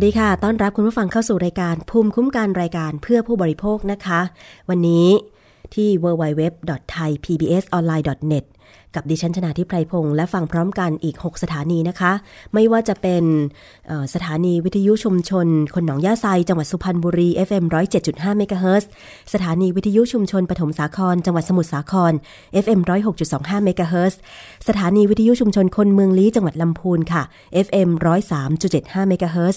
วัสดีค่ะ ต้อนรับคุณผู้ฟังเข้าสู่รายการภูมิคุ้มกันรายการเพื่อผู้บริโภคนะคะ วันนี้ที่ www.thaipbsonline.net กับดิฉันชนาทิพไพรพงษ์และฟังพร้อมกันอีก 6 สถานีนะคะ ไม่ว่าจะเป็นสถานีวิทยุชุมชน คนหนองย่าไซจังหวัดสุพรรณบุรี FM 107.5เมกะเฮิรตสถานีวิทยุชุมชนปฐมสาคร จังหวัดสมุทรสาคร FM 106.25เมกะเฮิรตสถานีวิทยุชุมชนคนเมืองลี้จังหวัดลำพูนค่ะ FM 103.75เมกะเฮิรตซ์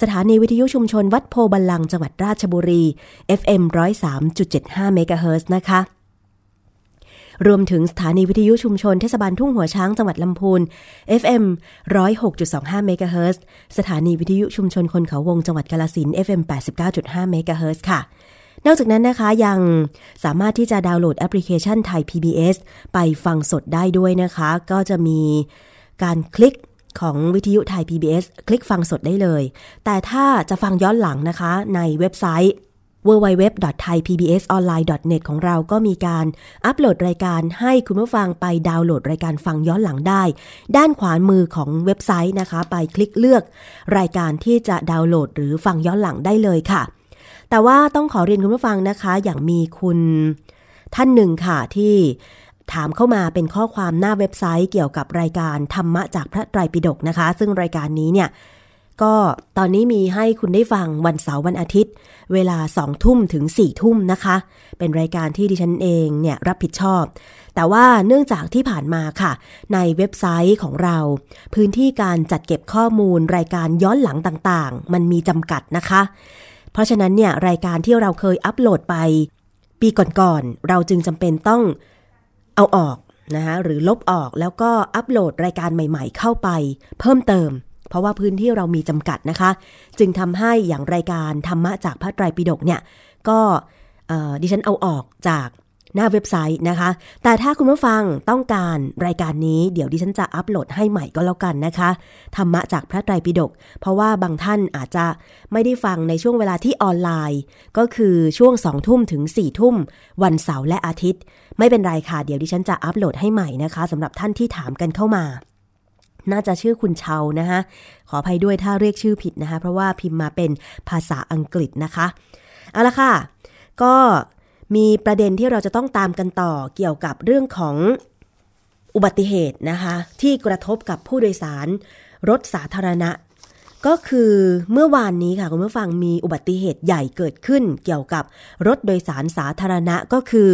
สถานีวิทยุชุมชนวัดโพธิ์บัลลังก์จังหวัดราชบุรี FM 103.75เมกะเฮิรตซ์นะคะ รวมถึงสถานีวิทยุชุมชนเทศบาลทุ่งหัวช้างจังหวัดลำพูน FM 106.25เมกะเฮิรตซ์สถานีวิทยุชุมชนคนเขาวงจังหวัดกาฬสินธุ์ FM 89.5เมกะเฮิรตซ์ค่ะนอกจากนั้นนะคะยังสามารถที่จะดาวน์โหลดแอปพลิเคชันไทย PBS ไปฟังสดได้ด้วยนะคะ ก็จะมีการคลิกของวิทยุไทย PBS คลิกฟังสดได้เลย แต่ถ้าจะฟังย้อนหลังนะคะในเว็บไซต์ www.thaipbsonline.net ของเราก็มีการอัปโหลดรายการให้คุณผู้ฟังไปดาวน์โหลดรายการฟังย้อนหลังได้ ด้านขวามือของเว็บไซต์นะคะ ไปคลิกเลือก รายการที่จะดาวน์โหลดหรือฟังย้อนหลังได้เลยค่ะ แต่ว่าต้องขอเรียนคุณผู้ฟังนะคะ อย่างมีคุณท่านหนึ่งค่ะที่ถามเข้ามาเป็นข้อความหน้าเว็บไซต์เกี่ยวกับรายการธรรมะจากพระไตรปิฎกนะคะ ซึ่งรายการนี้เนี่ย ก็ตอนนี้มีให้คุณได้ฟังวันเสาร์วันอาทิตย์ เวลาสองทุ่มถึงสี่ทุ่มนะคะ เป็นรายการที่ดิฉันเองเนี่ยรับผิดชอบ แต่ว่าเนื่องจากที่ผ่านมาค่ะ ในเว็บไซต์ของเรา พื้นที่การจัดเก็บข้อมูลรายการย้อนหลังต่างๆ มันมีจำกัดนะคะ เพราะฉะนั้นเนี่ยรายการที่เราเคยอัปโหลดไป ปีก่อนๆเราจึงจำเป็นต้องเอาออกนะคะหรือลบออกแล้วก็อัปโหลดรายการใหม่ๆ เข้าไป เพิ่มเติม เพราะว่าพื้นที่เรามีจำกัดนะคะ จึงทำให้อย่างรายการธรรมะจากพระไตรปิฎกเนี่ยก็ดิฉันเอาออกจากหน้าเว็บไซต์นะคะ แต่ถ้าคุณผู้ฟังต้องการรายการนี้ เดี๋ยวดิฉันจะอัปโหลดให้ใหม่ก็แล้วกันนะคะ ธรรมะจากพระไตรปิฎก เพราะว่าบางท่านอาจจะไม่ได้ฟังในช่วงเวลาที่ออนไลน์ ก็คือช่วงสองทุ่มถึง4ี่ทุ่ม วันเสาร์และอาทิตย์ ไม่เป็นไรค่ะ เดี๋ยวดิฉันจะอัปโหลดให้ใหม่นะคะสำหรับท่านที่ถามกันเข้ามา น่าจะชื่อคุณเชานะคะขออภัยด้วยถ้าเรียกชื่อผิดนะคะ เพราะว่าพิมพ์มาเป็นภาษาอังกฤษนะคะ เอาละค่ะ ก็มีประเด็นที่เราจะต้องตามกันต่อเกี่ยวกับเรื่องของอุบัติเหตุนะคะ ที่กระทบกับผู้โดยสาร รถสาธารณะ ก็คือเมื่อวานนี้ค่ะ คุณผู้ฟังมีอุบัติเหตุใหญ่เกิดขึ้น เกี่ยวกับรถโดยสารสาธารณะก็คือ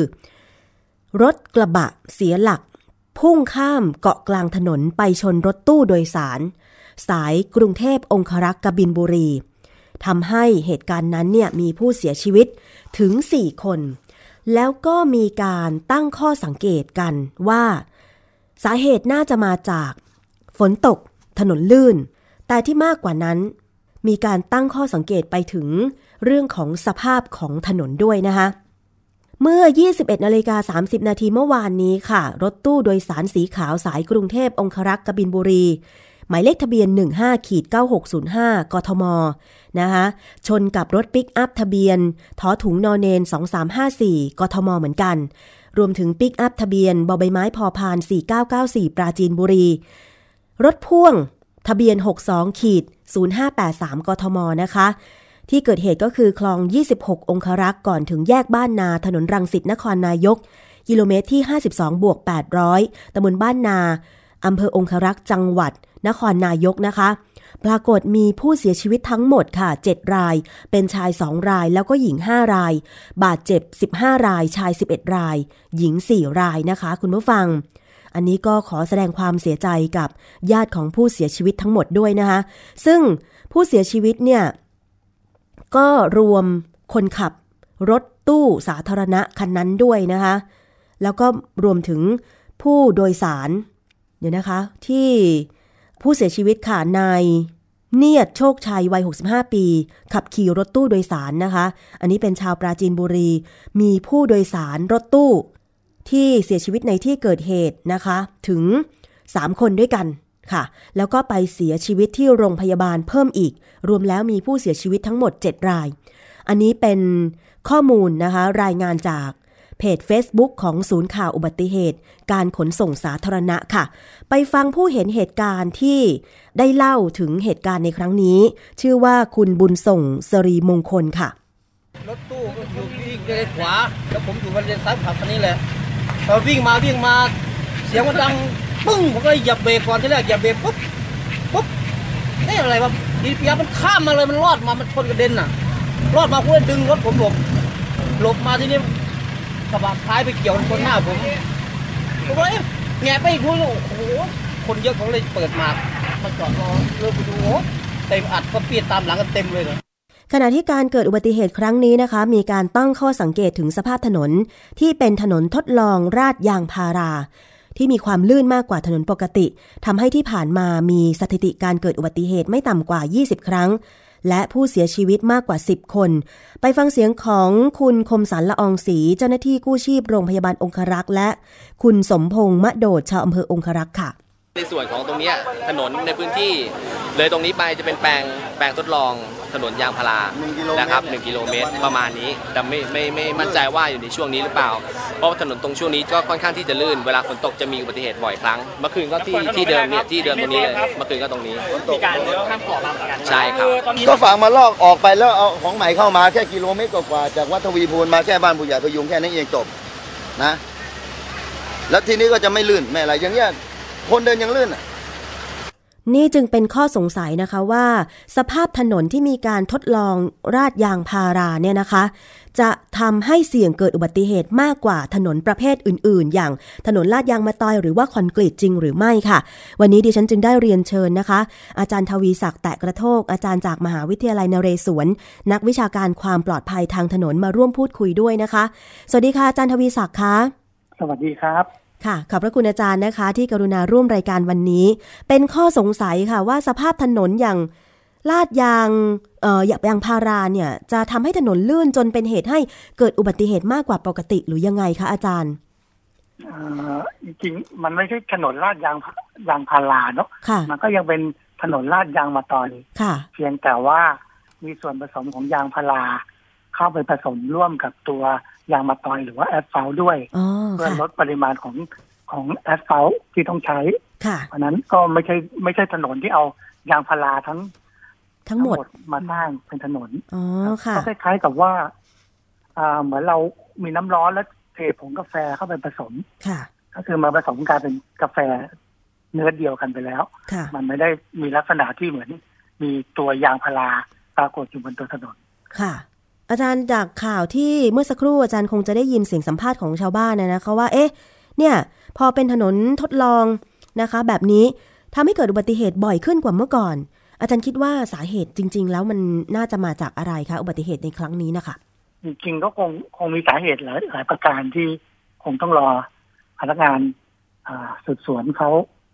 รถกระบะเสียหลัก พุ่งข้ามเกาะกลางถนนไปชนรถตู้โดยสาร สายกรุงเทพองครักษ์กบินบุรีทำให้เหตุการณ์นั้นเนี่ยมีผู้เสียชีวิตถึง 4 คน แล้วก็มีการตั้งข้อสังเกตกันว่า สาเหตุน่าจะมาจาก ฝนตก ถนนลื่น แต่ที่มากกว่านั้น มีการตั้งข้อสังเกตไปถึงเรื่องของสภาพของถนนด้วยนะคะ เมื่อ 21นาฬิกา30 นาทีเมื่อวานนี้ค่ะ รถตู้โดยสารสีขาวสายกรุงเทพองครักษ์กบินบุรี หมายเลขทะเบียน 15ขีด9605 กทม นะคะชนกับรถปิกอัพทะเบียนทอถุงนอนเนน 2354 กทมเหมือนกัน รวมถึงปิกอัพทะเบียนบอใบไม้พอพาน 4994 ปราจีนบุรี รถพ่วงทะเบียน 62ขีด0583 กทมนะคะ ที่เกิดเหตุก็คือคลอง 26 องครักษ์ก่อนถึงแยกบ้านนาถนนรังสิตนครนายก กิโลเมตรที่ 52 บวก 800ตำบลบ้านนาอำเภอองครักษ์จังหวัด นครนายกนะคะ ปรากฏมีผู้เสียชีวิตทั้งหมดค่ะ 7 ราย เป็นชาย 2 รายแล้วก็หญิง 5 ราย บาดเจ็บ 15 ราย ชาย 11 ราย หญิง 4 รายนะคะ คุณผู้ฟัง อันนี้ก็ขอแสดงความเสียใจกับญาติของผู้เสียชีวิตทั้งหมดด้วยนะคะ ซึ่งผู้เสียชีวิตเนี่ย ก็รวมคนขับรถตู้สาธารณะคันนั้นด้วยนะคะ แล้วก็รวมถึงผู้โดยสารเดี๋ยวนะคะ ที่ผู้เสียชีวิตค่ะนายเนียดโชคชัยวัย 65 ปี ขับขี่รถตู้โดยสารนะคะ อันนี้เป็นชาวปราจีนบุรี มีผู้โดยสารรถตู้ ที่เสียชีวิตในที่เกิดเหตุนะคะ ถึง3คนด้วยกัน ค่ะ แล้วก็ไปเสียชีวิตที่โรงพยาบาลเพิ่มอีก รวมแล้วมีผู้เสียชีวิตทั้งหมด 7 ราย อันนี้เป็นข้อมูลนะคะ รายงานจากเพจ Facebook ของศูนย์ข่าวอุบัติเหตุ การขนส่งสาธารณะค่ะ ไปฟังผู้เห็นเหตุการณ์ที่ได้เล่าถึงเหตุการณ์ในครั้งนี้ ชื่อว่าคุณบุญส่งสรีมงคลค่ะ รถตู้อยู่วิ่งเลนขวา แล้วผมอยู่บนเลนซ้ายขับคันนี้แหละพอวิ่งมาวิ่งมา สียงมันดังปึ้งผมก็เหยียบเบรกก่อนที่แรกเหยียบเบรกปุ๊บปุ๊บนี่อะไรวะดีพียมันข้ามมาเลยมันรอดมามันชนกระเด็นน่ะ รอดมาเพื่อดึงรถผมหลบหลบมาทีนี้กระบะท้ายไปเกี่ยวคนหน้าผมผมว่าเอ๊ะแงไปอีกคนโอ้โหคนเยอะเขาเลยเปิดมามาจอดรอเริ่มไปดูโอ้เต็มอัดก็เปียดตามหลังกันเต็มเลยเนะขณะที่การเกิดอุบัติเหตุครั้งนี้นะคะ มีการตั้งข้อสังเกตถึงสภาพถนนที่เป็นถนนทดลองราดยางพารา ที่มีความลื่นมากกว่าถนนปกติทำให้ที่ผ่านมามีสถิติการเกิดอุบัติเหตุไม่ต่ำกว่า 20 ครั้ง และผู้เสียชีวิตมากกว่า 10 คน ไปฟังเสียงของคุณคมสันละอองศรีเจ้าหน้าที่กู้ชีพโรงพยาบาลองครักษ์และ คุณสมพงษ์มะโดดชาวอำเภอองครักษ์ค่ะ ในส่วนของตรงนี้ถนนในพื้นที่ เลยตรงนี้ไปจะเป็นแปลงแปลงทดลองถนนยางพารานะครับ1กิโลเมตรประมาณนี้แต่ไม่ไม่ไม่มั่นใจว่าอยู่ในช่วงนี้หรือเปล่า เพราะถนนตรงช่วงนี้ก็ค่อนข้างที่จะลื่นเวลาฝนตกจะมีอุบัติเหตุบ่อยครั้ง เมื่อคืนก็ที่ที่เดิมเนี่ยที่เดิมตรงนี้เลยเมื่อคืนก็ตรงนี้มีการข้ามเกาะมาเหมือนกันใช่ครับก็ฝากมาลอกออกไปแล้วเอาของใหม่เข้ามาแค่กิโลเมตรกว่าจากวัดทวีพูนมาแค่บ้านผู้ใหญ่พยุงแค่นั้นเองจบนะ แล้วทีนี้ก็จะไม่ลื่นไม่อะไรอย่างเงี้ย คนเดินยังลื่นอะนี่จึงเป็นข้อสงสัยนะคะว่า สภาพถนนที่มีการทดลองราดยางพาราเนี่ยนะคะ จะทำให้เสี่ยงเกิดอุบัติเหตุมากกว่าถนนประเภทอื่น ๆ อย่างถนนลาดยางมาตอยหรือว่าคอนกรีตจริงหรือไม่ค่ะ วันนี้ดิฉันจึงได้เรียนเชิญนะคะ อาจารย์ทวีศักดิ์แตะกระโทก อาจารย์จากมหาวิทยาลัยนเรศวรนักวิชาการความปลอดภัยทางถนนมาร่วมพูดคุยด้วยนะคะ สวัสดีค่ะอาจารย์ทวีศักดิ์คะสวัสดีครับ ค่ะขอบพระคุณอาจารย์นะคะ ที่กรุณาร่วมรายการวันนี้ เป็นข้อสงสัยค่ะว่าสภาพถนนอย่างลาดยางเอ่ออย่างยางพาราเนี่ย จะทำให้ถนนลื่นจนเป็นเหตุให้เกิดอุบัติเหตุมากกว่าปกติหรือยังไงคะอาจารย์เอ่อจริงๆมันไม่ใช่ถนนลาดยางยางพาราเนาะค่ะมันก็ยังเป็นถนนลาดยางมาตอยค่ะเพียงแต่ว่ามีส่วนผสมของยางพารา เข้าไปผสมร่วมกับตัว ยางมาตอยหรือว่าแอสฟัลต์ด้วยอ๋อเพื่อค่ะลดปริมาณของของแอสฟัลต์ที่ต้องใช้ค่ะเพราะฉะนั้นก็ไม่ใช่ไม่ใช่ถนนที่เอายางพาราทั้ง ทั้งหมดมาสร้างเป็นถนนอ๋อค่ะก็คล้ายๆกับว่าอ่าเหมือนเรามีน้ำร้อนแล้วเทผงกาแฟเข้าไปผสมค่ะ ก็คือมาผสมกลายเป็นกาแฟเนื้อเดียวกันไปแล้วค่ะมันไม่ได้มีลักษณะที่เหมือน มีตัวยางพาราปรากฏอยู่บนตัวถนนค่ะ อาจารย์จากข่าวที่เมื่อสักครู่อาจารย์คงจะได้ยินเสียงสัมภาษณ์ของชาวบ้านนะนะคะว่า เอ๊ะ เนี่ย พอเป็นถนนทดลองนะคะ แบบนี้ทำให้เกิดอุบัติเหตุบ่อยขึ้นกว่าเมื่อก่อน อาจารย์คิดว่าสาเหตุจริง ๆ แล้วมันน่าจะมาจากอะไรคะอุบัติเหตุในครั้งนี้นะคะจริงๆก็คงคงมีสาเหตุหลายหลายประการที่คงต้องรอพนักงานสืบสวนเขา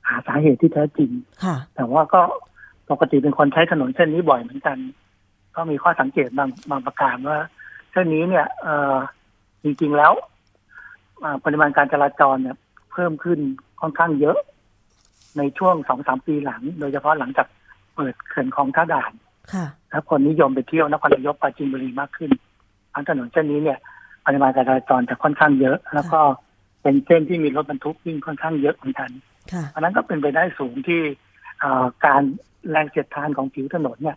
หาสาเหตุที่แท้จริง ค่ะ แต่ว่าก็ปกติเป็นคนใช้ถนนเส้นนี้บ่อยเหมือนกัน ก็มีข้อสังเกตบางบางประการว่าเส้นนี้เนี่ยเออจริงๆแล้วอ่าปริมาณการจราจรเนี่ย เพิ่มขึ้นค่อนข้างเยอะ ในช่วงสองสามปีหลัง โดยเฉพาะหลังจากเปิดเขื่อนคลองท่าด่านค่ะแล้วคนนิยมไปเที่ยวนครนายกปราจีนบุรีมากขึ้นทางถนนเส้นนี้เนี่ยปริมาณการจราจรจะค่อนข้างเยอะ แล้วก็เป็นเส้นที่มีรถบรรทุกวิ่งค่อนข้างเยอะเหมือนกันค่ะเพราะฉะนั้นก็เป็นไปได้สูงที่เอ่อการแรงเสียดทานของผิวถนนเนี่ย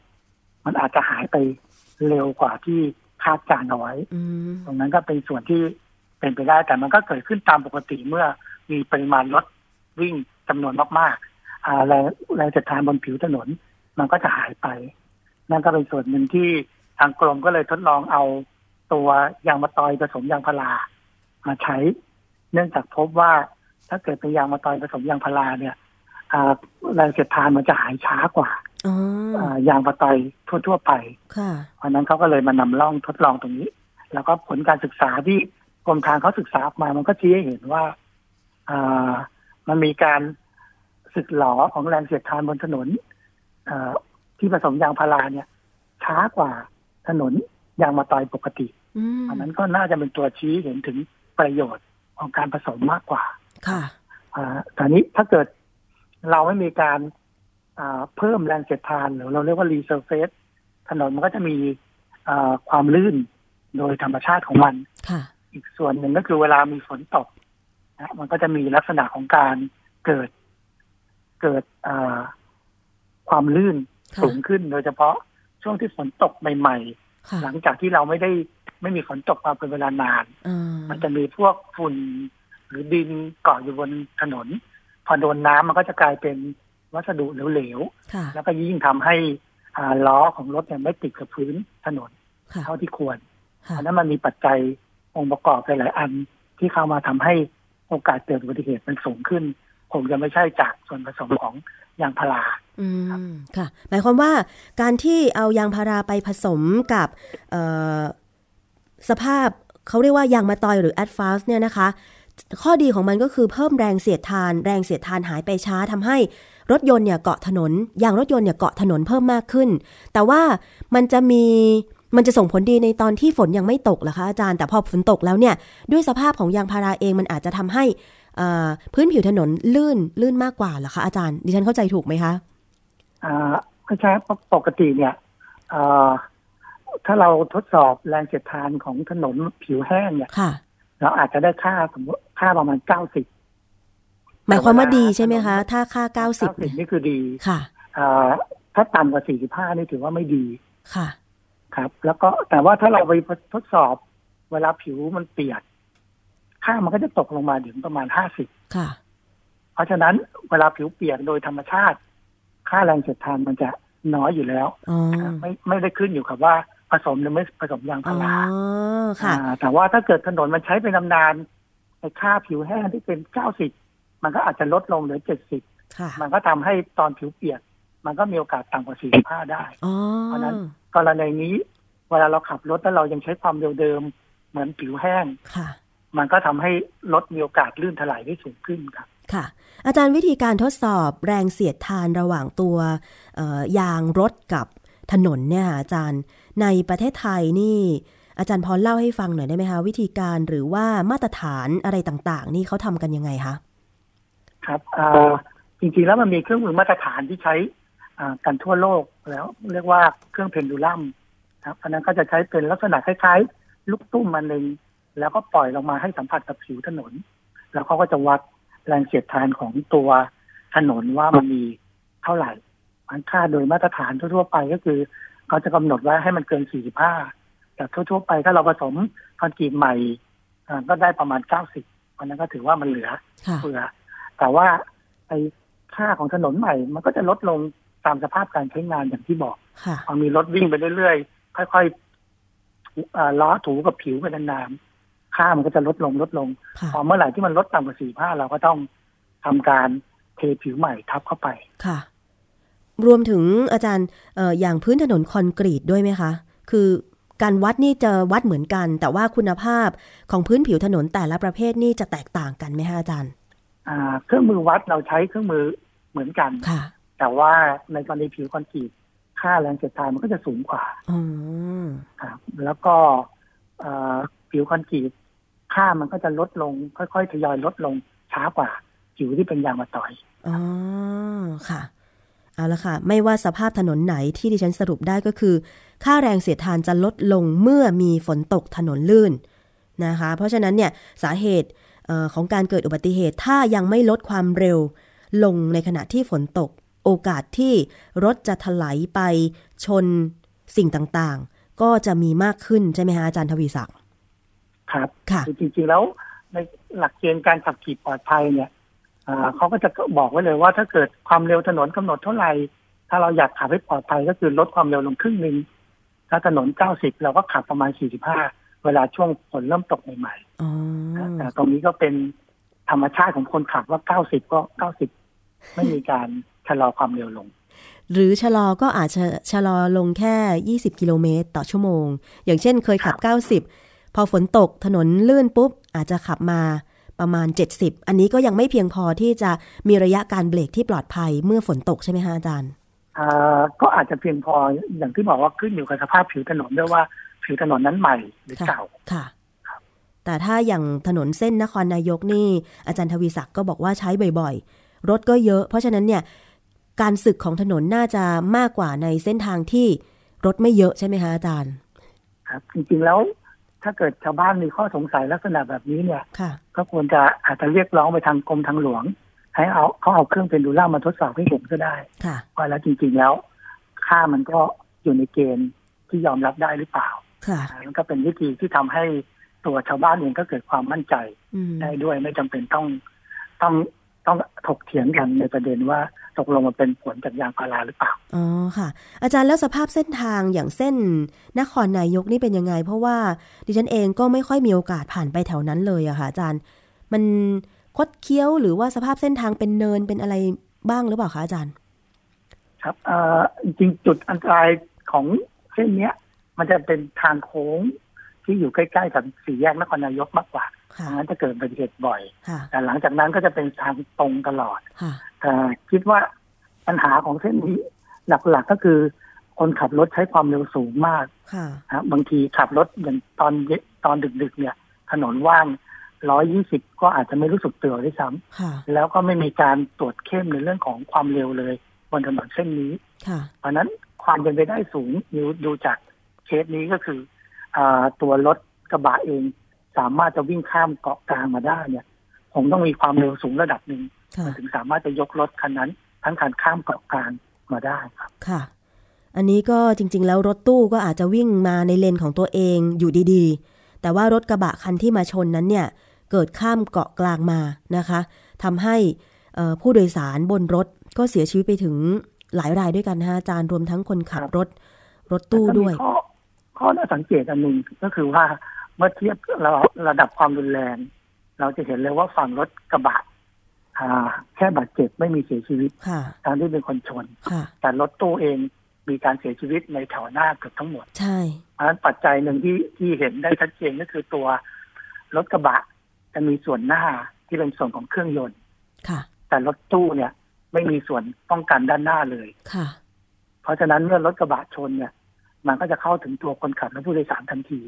มันอาจจะหายไปเร็วกว่าที่คาดการณ์เอาไว้อืมตรงนั้นก็เป็นส่วนที่เป็นไปได้ แต่มันก็เกิดขึ้นตามปกติเมื่อมีปริมาณรถวิ่งจำนวนมากๆอ่าแรงแรงเสียดทานบนผิวถนน มันก็จะหายไป นั่นก็เป็นส่วนหนึ่งที่ทางกรมก็เลยทดลองเอาตัวยางมะตอยผสมยางพารามาใช้ เนื่องจากพบว่าถ้าเกิดเป็นยางมะตอยผสมยางพาราเนี่ยอ่าแรงเสียดทานมันจะหายช้ากว่าอ๋ออ่า ยางมะตอยทั่ว ๆ ไปค่ะเพราะฉะนั้นเขาก็เลยมานำร่องทดลองตรงนี้ แล้วก็ผลการศึกษาที่กรมทางเขาศึกษาออกมา มันก็ชี้ให้เห็นว่าอ่ามันมีการสึกหลอของแรงเสียดทานบนถนนอ่าที่ผสมยางพาราเนี่ย ช้ากว่าถนนยางมะตอยปกติอืมอันนั้นก็น่าจะเป็นตัวชี้เห็นถึงประโยชน์ของการผสมมากกว่า ค่ะอ่าตอนนี้ถ้าเกิดเราไม่มีการอ่า เพิ่มแรงเสียดทานหรือเราเรียกว่ารีเซอร์เฟสถนนมันก็จะมีอ่าความลื่นโดยธรรมชาติของมันค่ะอีกส่วนหนึ่งก็คือเวลามีฝนตกนะมันก็จะมีลักษณะของการเกิดเกิดอ่าความลื่นค่ะสูงขึ้น โดยเฉพาะช่วงที่ฝนตกใหม่ค่ะๆหลังจากที่เราไม่ได้ไม่มีฝนตกมาเป็นเวลานานอ่ามันจะมีพวกฝุ่นหรือดินเกาะอยู่บนถนน พอโดนน้ำมันก็จะกลายเป็น วัสดุเหลวค่ะๆแล้วก็ยิ่งทำให้อ่าล้อของรถเนี่ยไม่ติดกับพื้นถนนค่ะเท่าที่ควรค่ะอันนั้นมันมีปัจจัยองค์ประกอบหลายๆอันที่เข้ามาทำให้โอกาสเกิดอุบัติเหตุมันสูงขึ้น คงจะไม่ใช่จากส่วนผสมของยางพาราอืมค่ะ หมายความว่าการที่เอายางพาราไปผสมกับเอ่อสภาพเขาเรียกว่ายางมะตอยหรือแอดฟาสเนี่ยนะคะ ข้อดีของมันก็คือเพิ่มแรงเสียดทาน แรงเสียดทานหายไปช้าทำให้รถยนต์เนี่ยเกาะถนนยางรถยนต์เนี่ยเกาะถนนเพิ่มมากขึ้น แต่ว่ามันจะมีมันจะส่งผลดีในตอนที่ฝนยังไม่ตกเหรอคะอาจารย์แต่พอฝนตกแล้วเนี่ยด้วยสภาพของยางพาราเองมันอาจจะทำให้เอ่อพื้นผิวถนนลื่นลื่นมากกว่าเหรอคะอาจารย์ดิฉันเข้าใจถูกไหมคะอ่าไม่ใช่ปกติเนี่ยอ่าถ้าเราทดสอบแรงเสียดทานของถนนผิวแห้งเนี่ยค่ะ เราอาจจะได้ค่าสมมติค่าประมาณเก้าสิบหมายความว่าดีใช่ไหมคะ ถ้าค่า90เก้าสิบเนี่ยนี่คือดีค่ะอ่าถ้าต่ำกว่าสี่สิบห้านี่ถือว่าไม่ดีค่ะ ครับ แล้วก็แต่ว่าถ้าเราไปทดสอบ เวลาผิวมันเปียกค่ามันก็จะตกลงมาถึงประมาณห้าสิบค่ะ เพราะฉะนั้นเวลาผิวเปียกโดยธรรมชาติ ค่าแรงเสียดทานมันจะน้อยอยู่แล้วอ๋อไม่ไม่ได้ขึ้นอยู่กับว่าผ สมหรือไม่ผสมยางอ๋พาอราค่ะอ่าแต่ว่าถ้าเกิดถนนมันใช้ไปนานๆไอ้ค่าผิวแห้งที่เป็นเก้าสิบมันก็อาจจะลดลงเหลือเจ็ดสิบค่ะมันก็ทำให้ตอนผิวเปียก มันก็มีโอกาสต่ำกว่าสี่สิบห้าได้อ๋อเพราะฉะนั้นกรณีนี้เวลาเราขับรถแล้วเรายังใช้ความเร็วเดิมเหมือนผิวแห้งค่ะมันก็ทำให้รถมีโอกาสลื่นถลายได้สูงขึ้นครับค่ะ อาจารย์วิธีการทดสอบแรงเสียดทานระหว่างตัวเอ่อยางรถกับถนนเนี่ยอาจารย์ ในประเทศไทยนี่อาจารย์พอเล่าให้ฟังหน่อยได้ไหมคะวิธีการหรือว่ามาตรฐานอะไรต่างๆ นี่เขาทำกันยังไงคะครับจริงๆแล้วมันมีเครื่องมือมาตรฐานที่ใช้อ่ากันทั่วโลกแล้ว เรียกว่าเครื่องเพนดูลัมครับอันนั้นก็จะใช้เป็นลักษณะคล้ายๆ ลูกตุ้มมันหนึ่งแล้วก็ปล่อยลงมาให้สัมผัสกับผิวถนน แล้วเขาก็จะวัดแรงเสียดทานของตัวถนนว่ามันมีเท่าไหร่มันค่าโดยมาตรฐานทั่วๆไปก็คือ เขาจะกำหนดไว้ให้มันเกิน 45 แต่ทั่วๆไปถ้าเราผสมคอนกรีตใหม่อ่าก็ได้ประมาณ 90วันนั้นก็ถือว่ามันเหลือค่ะเผื่อแต่ว่าไอ้ค่าของถนนใหม่ มันก็จะลดลงตามสภาพการใช้งานอย่างที่บอกค่ะพอมีรถวิ่งไปเรื่อยๆ ค่อยๆอ่าล้อถูกับผิวไปนานๆ ค่ามันก็จะลดลงลดลงค่ะพอเมื่อไหร่ที่มันลดต่ำกว่าสี่ห้าเราก็ต้องทำการเทผิวใหม่ทับเข้าไป ค่ะ รวมถึงอาจารย์เอ่ออย่างพื้นถนนคอนกรีตด้วยไหมคะ คือการวัดนี่จะวัดเหมือนกัน แต่ว่าคุณภาพของพื้นผิวถนนแต่ละประเภทนี่จะแตกต่างกันไหมคะอาจารย์อ่าเครื่องมือวัดเราใช้เครื่องมือเหมือนกันค่ะ แต่ว่าในกรณีผิวคอนกรีตค่าแรงเสียดทานมันก็จะสูงกว่าอ๋อครับแล้วก็เอ่อผิวคอนกรีตค่ามันก็จะลดลง ค่อยๆทยอยลดลงช้ากว่าผิวที่เป็นยางมาต่อยอ๋อค่ะ เอาละค่ะ ไม่ว่าสภาพถนนไหนที่ดิฉันสรุปได้ก็คือ ค่าแรงเสียดทานจะลดลงเมื่อมีฝนตกถนนลื่นนะคะ เพราะฉะนั้นเนี่ยสาเหตุเออของการเกิดอุบัติเหตุถ้ายังไม่ลดความเร็ว ลงในขณะที่ฝนตก โอกาสที่รถจะถลายไปชนสิ่งต่างๆ ก็จะมีมากขึ้นใช่ไหมคะอาจารย์ทวีศักดิ์ครับค่ะคือจริงๆแล้วในหลักเกณฑ์การขับขี่ปลอดภัยเนี่ยอ่า เขาก็จะบอกไว้เลยว่าถ้าเกิดความเร็วถนนกำหนดเท่าไหร่ ถ้าเราอยากขับให้ปลอดภัยก็คือลดความเร็วลงครึ่งหนึ่งถ้าถนน90เราก็ขับประมาณ45เวลาช่วงฝนเริ่มตกใหม่อ๋อๆแต่ตรงนี้ก็เป็นธรรมชาติของคนขับว่า90ก็90ไม่มีการชะลอความเร็วลง หรือชะลอก็อาจจะชะลอลงแค่ 20 กิโลเมตรต่อชั่วโมง อย่างเช่นเคยขับ 90 พอฝนตกถนนลื่นปุ๊บ อาจจะขับมา ประมาณ 70 อันนี้ก็ยังไม่เพียงพอที่จะมีระยะการเบรกที่ปลอดภัยเมื่อฝนตกใช่ไหมคะอาจารย์อ่าก็อาจจะเพียงพออย่างที่บอกว่าขึ้นอยู่กับสภาพผิวถนนด้วยว่าผิวถนนนั้นใหม่หรือค่ะเก่าค่ะ แต่ถ้าอย่างถนนเส้นนครนายกนี่ อาจารย์ทวีศักดิ์ก็บอกว่าใช้บ่อยๆ รถก็เยอะ เพราะฉะนั้นเนี่ยการสึกของถนนน่าจะมากกว่าในเส้นทางที่รถไม่เยอะใช่ไหมคะอาจารย์ ครับ จริงๆแล้ว ถ้าเกิดชาวบ้านมีข้อสงสัยลักษณะแบบนี้เนี่ยค่ะก็ควรจะอาจจะเรียกร้องไปทางกรมทางหลวง ให้เอาเขาเอาเครื่องเป็นดูล่ามาทดสอบให้เห็นก็ได้ค่ะว่าแล้วจริง ๆแล้ว ค่ามันก็อยู่ในเกณฑ์ที่ยอมรับได้หรือเปล่าค่ะอ่ามันก็เป็นวิธีที่ทำให้ตัวชาวบ้านเองก็เกิดความมั่นใจอืมได้ด้วยไม่จำเป็นต้องต้องต้องถกเถียงกันในประเด็นว่า ตกลงมันเป็นผลจากยางพาราหรือเปล่า อ๋อค่ะ อาจารย์แล้วสภาพเส้นทางอย่างเส้นนครนายกนี่เป็นยังไง เพราะว่าดิฉันเองก็ไม่ค่อยมีโอกาสผ่านไปแถวนั้นเลยอะค่ะ อาจารย์ มันคดเคี้ยวหรือว่าสภาพเส้นทางเป็นเนินเป็นอะไรบ้างหรือเปล่าคะอาจารย์ ครับเอ่อจริงๆจุดอันตรายของเส้นเนี้ย มันจะเป็นทางโค้ง ที่อยู่ใกล้ๆกับสี่แยกนครนายกมากกว่าค่ะดังนั้นจะเกิดอุบัติเหตุบ่อยค่ะแต่หลังจากนั้นก็จะเป็นทางตรงตลอดค่ะแต่คิดว่าปัญหาของเส้นนี้หลักๆก็คือ คนขับรถใช้ความเร็วสูงมากค่ะครับบางทีขับรถอย่างตอนเย็นตอนดึกๆ เนี่ย ถนนว่างร้อยยี่สิบก็อาจจะไม่รู้สึกตัวด้วยซ้ค่ะำแล้วก็ไม่มีการตรวจเข้มในเรื่องของความเร็วเลยบนถนนเส้นนี้ค่ะเพราะฉะนั้นความเป็นไปได้สูงดูดูจากเคสนี้ก็คืออา ตัวรถกระบะเอง สามารถจะวิ่งข้ามเกาะกลางมาได้เนี่ยคงต้องมีความเร็วสูงระดับหนึ่งค่ะมันถึงสามารถจะยกรถคันนั้น ทั้งคันข้ามเกาะกลางมาได้ครับค่ะ อันนี้ก็จริง ๆ แล้วรถตู้ก็อาจจะวิ่งมาในเลนของตัวเองอยู่ดีๆ แต่ว่ารถกระบะคันที่มาชนนั้นเนี่ยเกิดข้ามเกาะกลางมานะคะทำให้เอ่อผู้โดยสารบนรถก็เสียชีวิตไปถึงหลายรายด้วยกันนะคะอาจารย์รวมทั้งคนขับครับรถรถตู้ด้วยแล้ก็มี ข้อข้อน่าสังเกตอันหนึ่งก็คือว่าเมื่อเทียบระระดับความรุนแรง เราจะเห็นเลยว่าฝั่งรถกระบะอ่าแค่บาดเจ็บไม่มีเสียชีวิตค่ะทางที่เป็นคนชนค่ะแต่รถตู้เองมีการเสียชีวิตในแถวหน้าเกือบทั้งหมด ใช่เพราะฉะนั้นปัจจัยหนึ่งที่ที่เห็นได้ชัดเจนก็คือตัวรถกระบะจะมีส่วนหน้าที่เป็นส่วนของเครื่องยนต์ค่ะ แต่รถตู้เนี่ย ไม่มีส่วนป้องกันด้านหน้าเลยค่ะ เพราะฉะนั้นเมื่อรถกระบะชนเนี่ย มันก็จะเข้าถึงตัวคนขับและผู้โดยสารทันที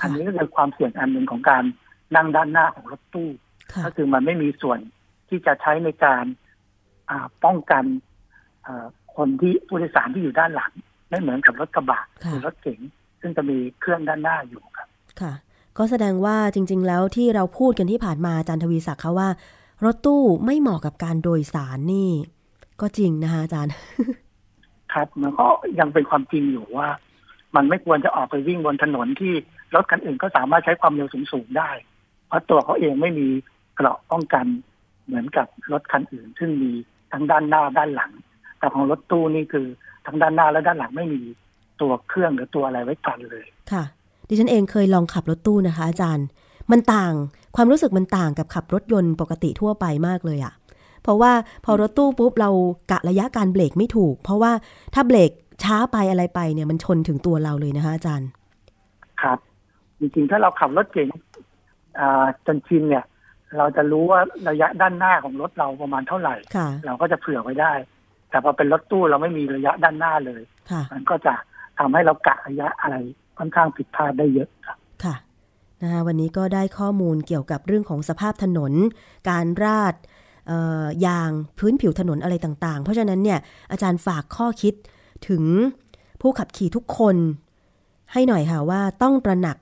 อัค่ะนนี้ก็คือความเสี่ยงอันหนึ่งของการนั่งด้านหน้าของรถตู้ค่ะก็คือมันไม่มีส่วนที่จะใช้ในการอ่าป้องกันอ่าคนที่ผู้โดยสารที่อยู่ด้านหลัง ไม่เหมือนกับรถกระบะหค่ะรือรถเก๋งซึ่งจะมีเครื่องด้านหน้าอยู่ครับ ค่ะ ก็แสดงว่าจริง ๆ แล้วที่เราพูดกันที่ผ่านมาอาจารย์ทวีศักดิ์เขาว่า รถตู้ไม่เหมาะกับการโดยสารนี่ ก็จริงนะคะอาจารย์ ครับ มันก็ยังเป็นความจริงอยู่ว่า มันไม่ควรจะออกไปวิ่งบนถนนที่รถคันอื่นก็สามารถใช้ความเร็วสูงๆได้ เพราะตัวเขาเองไม่มีเกราะป้องกันเหมือนกับรถคันอื่น ซึ่งมีทั้งด้านหน้าด้านหลัง แต่ของรถตู้นี่คือทั้งด้านหน้าและด้านหลังไม่มีตัวเครื่องหรือตัวอะไรไว้กันเลยค่ะ ดิฉันเองเคยลองขับรถตู้นะคะ อาจารย์ มันต่างความรู้สึกมันต่างกับขับรถยนต์ปกติทั่วไปมากเลยอะ เพราะว่าพอรถตู้ปุ๊บเรากะระยะการเบรกไม่ถูก เพราะว่าถ้าเบรกช้าไปอะไรไปเนี่ยมันชนถึงตัวเราเลยนะคะอาจารย์ ครับ จริงๆ ถ้าเราขับรถเก่งอ่าจนชินเนี่ย เราจะรู้ว่าระยะด้านหน้าของรถเราประมาณเท่าไหร่ค่ะเราก็จะเผื่อไว้ได้ แต่พอเป็นรถตู้เราไม่มีระยะด้านหน้าเลยค่ะมันก็จะทำให้เรากะระยะอะไรค่อนข้างผิดพลาดได้เยอะครับค่ะนะคะวันนี้ก็ได้ข้อมูลเกี่ยวกับเรื่องของสภาพถนน การราดเอ่อ ยางพื้นผิวถนนอะไรต่างๆ เพราะฉะนั้นเนี่ยอาจารย์ฝากข้อคิดถึงผู้ขับขี่ทุกคน ให้หน่อยค่ะว่าต้องตระหนัก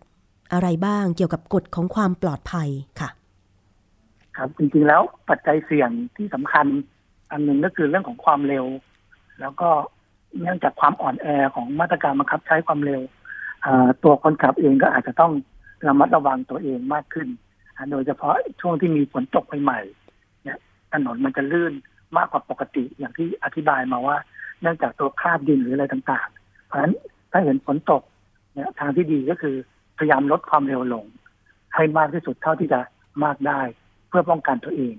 อะไรบ้างเกี่ยวกับกฎของความปลอดภัยค่ะ ครับจริงๆแล้วปัจจัยเสี่ยงที่สำคัญ อันหนึ่งก็คือเรื่องของความเร็ว แล้วก็เนื่องจากความอ่อนแอของมาตรการบังคับใช้ความเร็วตัวคนขับเองก็อาจจะต้องระมัดระวังตัวเองมากขึ้น โดยเฉพาะช่วงที่มีฝนตกใหม่ๆ ถนนมันจะลื่นมากกว่าปกติอย่างที่อธิบายมาว่า เนื่องจากตัวคราบดินหรืออะไรต่างๆ เพราะฉะนั้นถ้าเห็นฝนตกเนี่ยทางที่ดีก็คือพยายามลดความเร็วลง ให้มากที่สุดเท่าที่จะมากได้ เพื่อป้องกันตัวเอง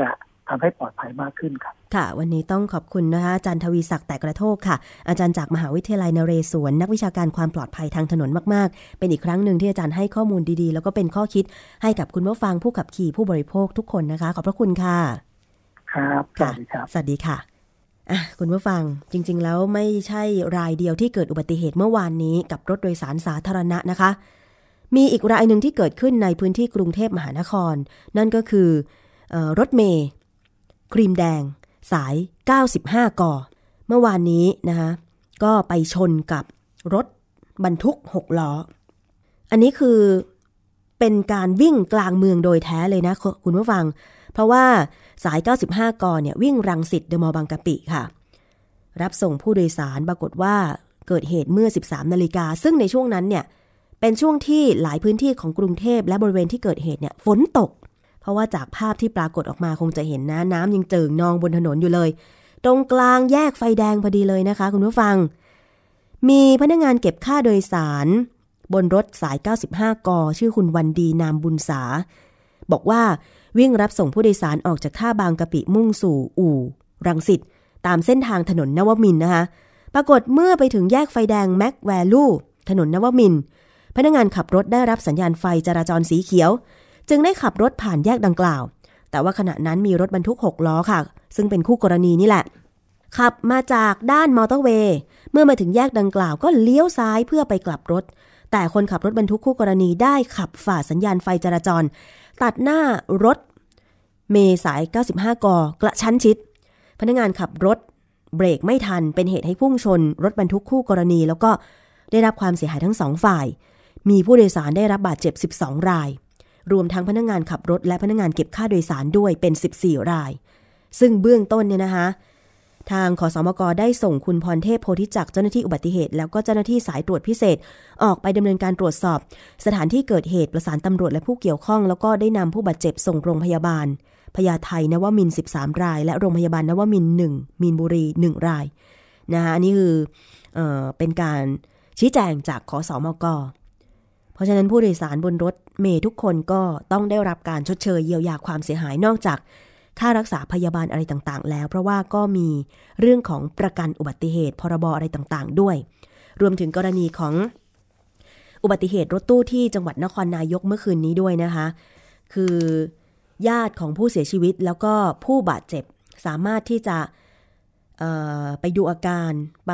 จะ ทำให้ปลอดภัยมากขึ้นครับค่ะ วันนี้ต้องขอบคุณนะคะอาจารย์ทวีศักดิ์แต่กระโทกค่ะ อาจารย์จากมหาวิทยาลัยนเรศวรนักวิชาการความปลอดภัยทางถนนมาก ๆ เป็นอีกครั้งหนึ่งที่อาจารย์ให้ข้อมูลดีๆ แล้วก็เป็นข้อคิดให้กับคุณผู้ฟังผู้ขับขี่ผู้บริโภคทุกคนนะคะ ขอบพระคุณค่ะ ครับสวัสดีครับสวัสดีค่ะอะคุณผู้ฟังจริง ๆ แล้วไม่ใช่รายเดียวที่เกิดอุบัติเหตุเมื่อวานนี้กับรถโดยสารสาธารณะนะคะ มีอีกรายหนึ่งที่เกิดขึ้นในพื้นที่กรุงเทพมหานคร นั่นก็คือเออรถเมย์ ครีมแดง สาย 95 กอ เมื่อวานนี้นะคะก็ไปชนกับรถบรรทุก 6 ล้อ อันนี้คือเป็นการวิ่งกลางเมืองโดยแท้เลยนะคุณผู้ฟัง เพราะว่าสาย 95 กอเนี่ยวิ่งรังสิตเดอะมอลล์บางกะปิค่ะ รับส่งผู้โดยสารปรากฏว่าเกิดเหตุเมื่อ 13 นาฬิกา ซึ่งในช่วงนั้นเนี่ยเป็นช่วงที่หลายพื้นที่ของกรุงเทพและบริเวณที่เกิดเหตุเนี่ยฝนตก เพราะว่าจากภาพที่ปรากฏออกมาคงจะเห็นนะน้ำยังเจิ่งนองบนถนนอยู่เลย ตรงกลางแยกไฟแดงพอดีเลยนะคะ คุณผู้ฟัง มีพนักงานเก็บค่าโดยสาร บนรถสาย 95 ก ชื่อคุณวันดีนามบุญสา บอกว่าวิ่งรับส่งผู้โดยสารออกจากท่าบางกะปิมุ่งสู่อู่ รังสิตตามเส้นทางถนนนวมินนะคะ ปรากฏเมื่อไปถึงแยกไฟแดงแม็กแวลูถนนนวมิน พนักงานขับรถได้รับสัญญาณไฟจราจรสีเขียว จึงได้ขับรถผ่านแยกดังกล่าว แต่ว่าขณะนั้นมีรถบรรทุก 6 ล้อค่ะ ซึ่งเป็นคู่กรณีนี่แหละ ขับมาจากด้านมอเตอร์เวย์ เมื่อมาถึงแยกดังกล่าวก็เลี้ยวซ้ายเพื่อไปกลับรถ แต่คนขับรถบรรทุกคู่กรณีได้ขับฝ่าสัญญาณไฟจราจร ตัดหน้ารถ เมย์สาย 95 กกระชั้นชิด พนักงานขับรถเบรกไม่ทันเป็นเหตุให้พุ่งชน รถบรรทุกคู่กรณี แล้วก็ได้รับความเสียหายทั้งสองฝ่าย มีผู้โดยสารได้รับบาดเจ็บ 12 ราย รวมทั้งพนักงานขับรถและพนักงานเก็บค่าโดยสารด้วยเป็น 14 ราย ซึ่งเบื้องต้นเนี่ยนะคะ ทางขอสมกได้ส่งคุณพรเทพโพธิจักรเจ้าหน้าที่อุบัติเหตุ แล้วก็เจ้าหน้าที่สายตรวจพิเศษ ออกไปดำเนินการตรวจสอบ สถานที่เกิดเหตุประสานตำรวจและผู้เกี่ยวข้อง แล้วก็ได้นำผู้บาดเจ็บส่งโรงพยาบาลพญาไทนวมิน 13 ราย และโรงพยาบาลนวมิน 1 มีนบุรี 1 รายนะคะอันนี้คือเออเป็นการชี้แจงจากขอสอมก เพราะฉะนั้นผู้โดยสารบนรถเมย์ทุกคนก็ต้องได้รับการชดเชยเยียวยาความเสียหายนอกจาก ค่ารักษาพยาบาลอะไรต่างๆ แล้ว เพราะว่าก็มีเรื่องของประกันอุบัติเหตุพรบอะไรต่างๆ ด้วย รวมถึงกรณีของอุบัติเหตุรถตู้ที่จังหวัดนครนายกเมื่อคืนนี้ด้วยนะคะ คือญาติของผู้เสียชีวิตแล้วก็ผู้บาดเจ็บสามารถที่จะไปดูอาการไป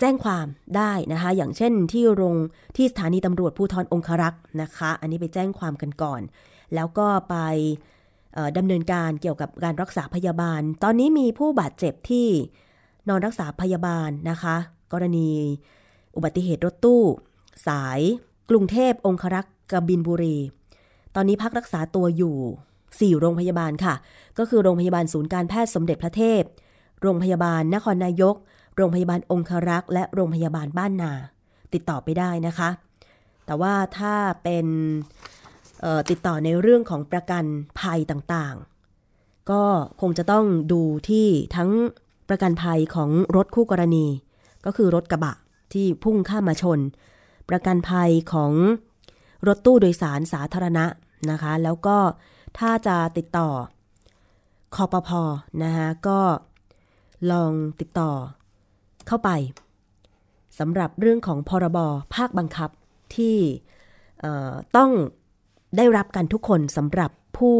แจ้งความได้นะคะ อย่างเช่นที่โรงที่สถานีตำรวจภูธรองครักษ์นะคะ อันนี้ไปแจ้งความกันก่อน แล้วก็ไปดำเนินการเกี่ยวกับการรักษาพยาบาล ตอนนี้มีผู้บาดเจ็บที่นอนรักษาพยาบาลนะคะ กรณีอุบัติเหตุรถตู้ สายกรุงเทพองครักษ์กบินบุรี ตอนนี้พักรักษาตัวอยู่ 4 โรงพยาบาลค่ะ ก็คือโรงพยาบาลศูนย์การแพทย์สมเด็จพระเทพ โรงพยาบาลนครนายก โรงพยาบาลองคารักษ์และโรงพยาบาลบ้านนา ติดต่อไปได้นะคะ แต่ว่าถ้าเป็นติดต่อในเรื่องของประกันภัยต่างๆ ก็คงจะต้องดูที่ทั้งประกันภัยของรถคู่กรณี ก็คือรถกระบะที่พุ่งข้ามมาชน ประกันภัยของรถตู้โดยสารสาธารณะนะคะ แล้วก็ถ้าจะติดต่อคอปพนะคะก็ลองติดต่อ เข้าไปสำหรับเรื่องของพรบภาคบังคับที่ต้องได้รับกันทุกคนสำหรับผู้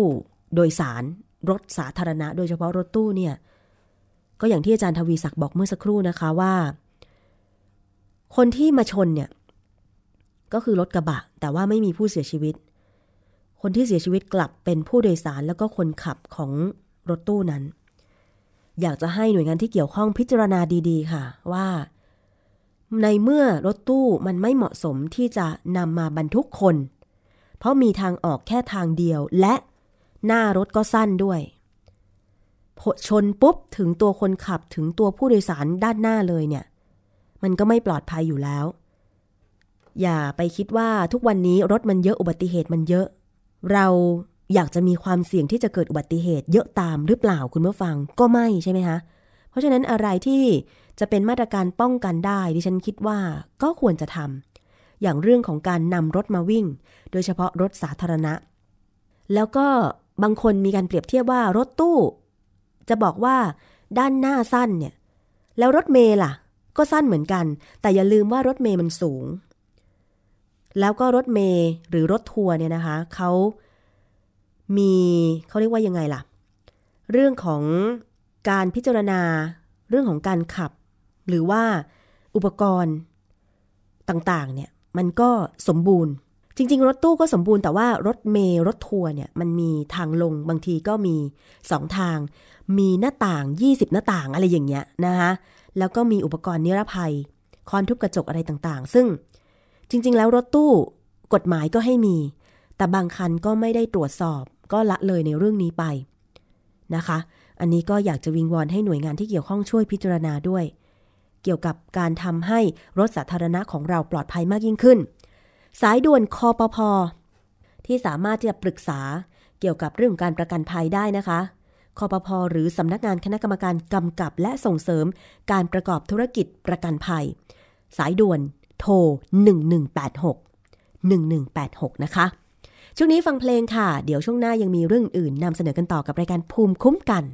โดยสารรถสาธารณะ โดยเฉพาะรถตู้เนี่ย ก็อย่างที่อาจารย์ทวีศักดิ์บอกเมื่อสักครู่นะคะว่า คนที่มาชนเนี่ย ก็คือรถกระบะ แต่ว่าไม่มีผู้เสียชีวิต คนที่เสียชีวิตกลับเป็นผู้โดยสารแล้วก็คนขับของรถตู้นั้น อยากจะให้หน่วยงานที่เกี่ยวข้องพิจารณาดีๆ ค่ะ ว่า ในเมื่อรถตู้มันไม่เหมาะสมที่จะนำมาบรรทุกคน เพราะมีทางออกแค่ทางเดียวและหน้ารถก็สั้นด้วยชนปุ๊บถึงตัวคนขับถึงตัวผู้โดยสารด้านหน้าเลยเนี่ย มันก็ไม่ปลอดภัยอยู่แล้ว อย่าไปคิดว่าทุกวันนี้รถมันเยอะอุบัติเหตุมันเยอะ เรา อยากจะมีความเสี่ยงที่จะเกิดอุบัติเหตุเยอะตามหรือเปล่าคุณผู้ฟังก็ไม่ใช่ไหมคะเพราะฉะนั้นอะไรที่จะเป็นมาตรการป้องกันได้ดิฉันคิดว่าก็ควรจะทำอย่างเรื่องของการนำรถมาวิ่ง โดยเฉพาะรถสาธารณะ แล้วก็บางคนมีการเปรียบเทียบว่ารถตู้ จะบอกว่าด้านหน้าสั้นเนี่ยแล้วรถเมล์ล่ะ ก็สั้นเหมือนกัน แต่อย่าลืมว่ารถเมล์มันสูง แล้วก็รถเมล์หรือรถทัวร์เนี่ยนะคะเขา มีเขาเรียกว่ายังไงล่ะ เรื่องของการพิจารณา เรื่องของการขับ หรือว่าอุปกรณ์ต่างๆเนี่ยมันก็สมบูรณ์ จริง ๆ รถตู้ก็สมบูรณ์แต่ว่ารถเมล์รถทัวร์เนี่ยมันมีทางลงบางทีก็มีสองทาง มีหน้าต่าง 20 หน้าต่างอะไรอย่างเงี้ยนะคะแล้วก็มีอุปกรณ์นิรภัยคอนทุบกระจกอะไรต่างๆ ซึ่งจริง ๆ แล้วรถตู้กฎหมายก็ให้มี แต่บางคันก็ไม่ได้ตรวจสอบ ก็ละเลยในเรื่องนี้ไปนะคะ อันนี้ก็อยากจะวิงวอนให้หน่วยงานที่เกี่ยวข้องช่วยพิจารณาด้วย เกี่ยวกับการทำให้รถสาธารณะของเราปลอดภัยมากยิ่งขึ้น สายด่วนคอปพที่สามารถจะปรึกษาเกี่ยวกับเรื่องการประกันภัยได้นะคะคอปพอหรือสำนักงานคณะกรรมการกำกับและส่งเสริมการประกอบธุรกิจประกันภัย สายด่วนโทร 1186 1186 นะคะ ช่วงนี้ฟังเพลงค่ะ เดี๋ยวช่วงหน้ายังมีเรื่องอื่นนำเสนอกันต่อกับรายการภูมิคุ้มกัน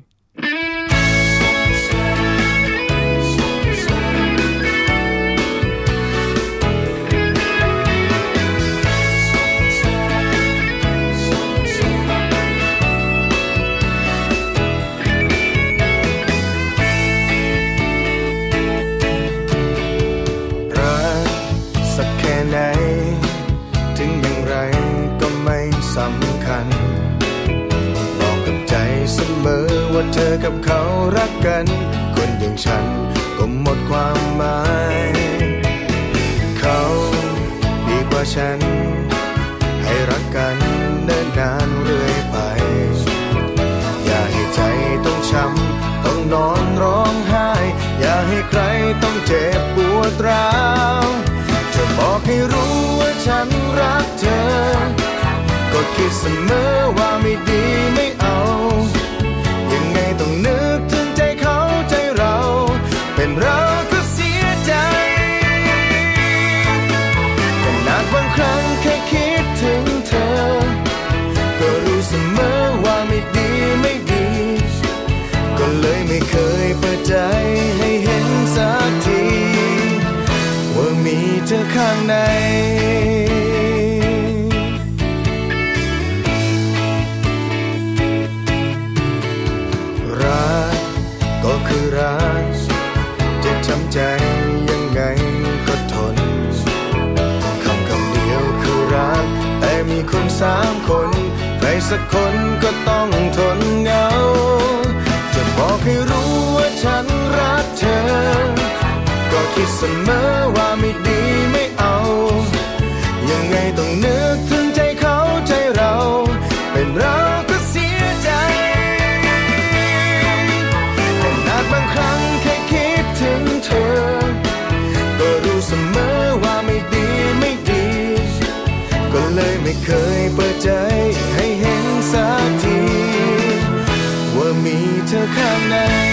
เธ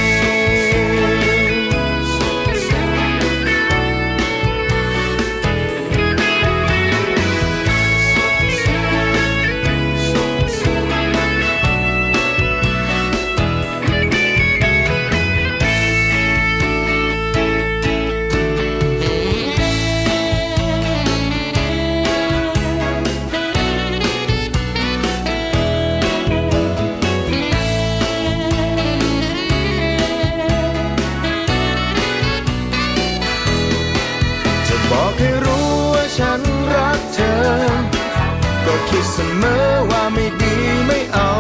สมอว่าไม่ดีไม่เอา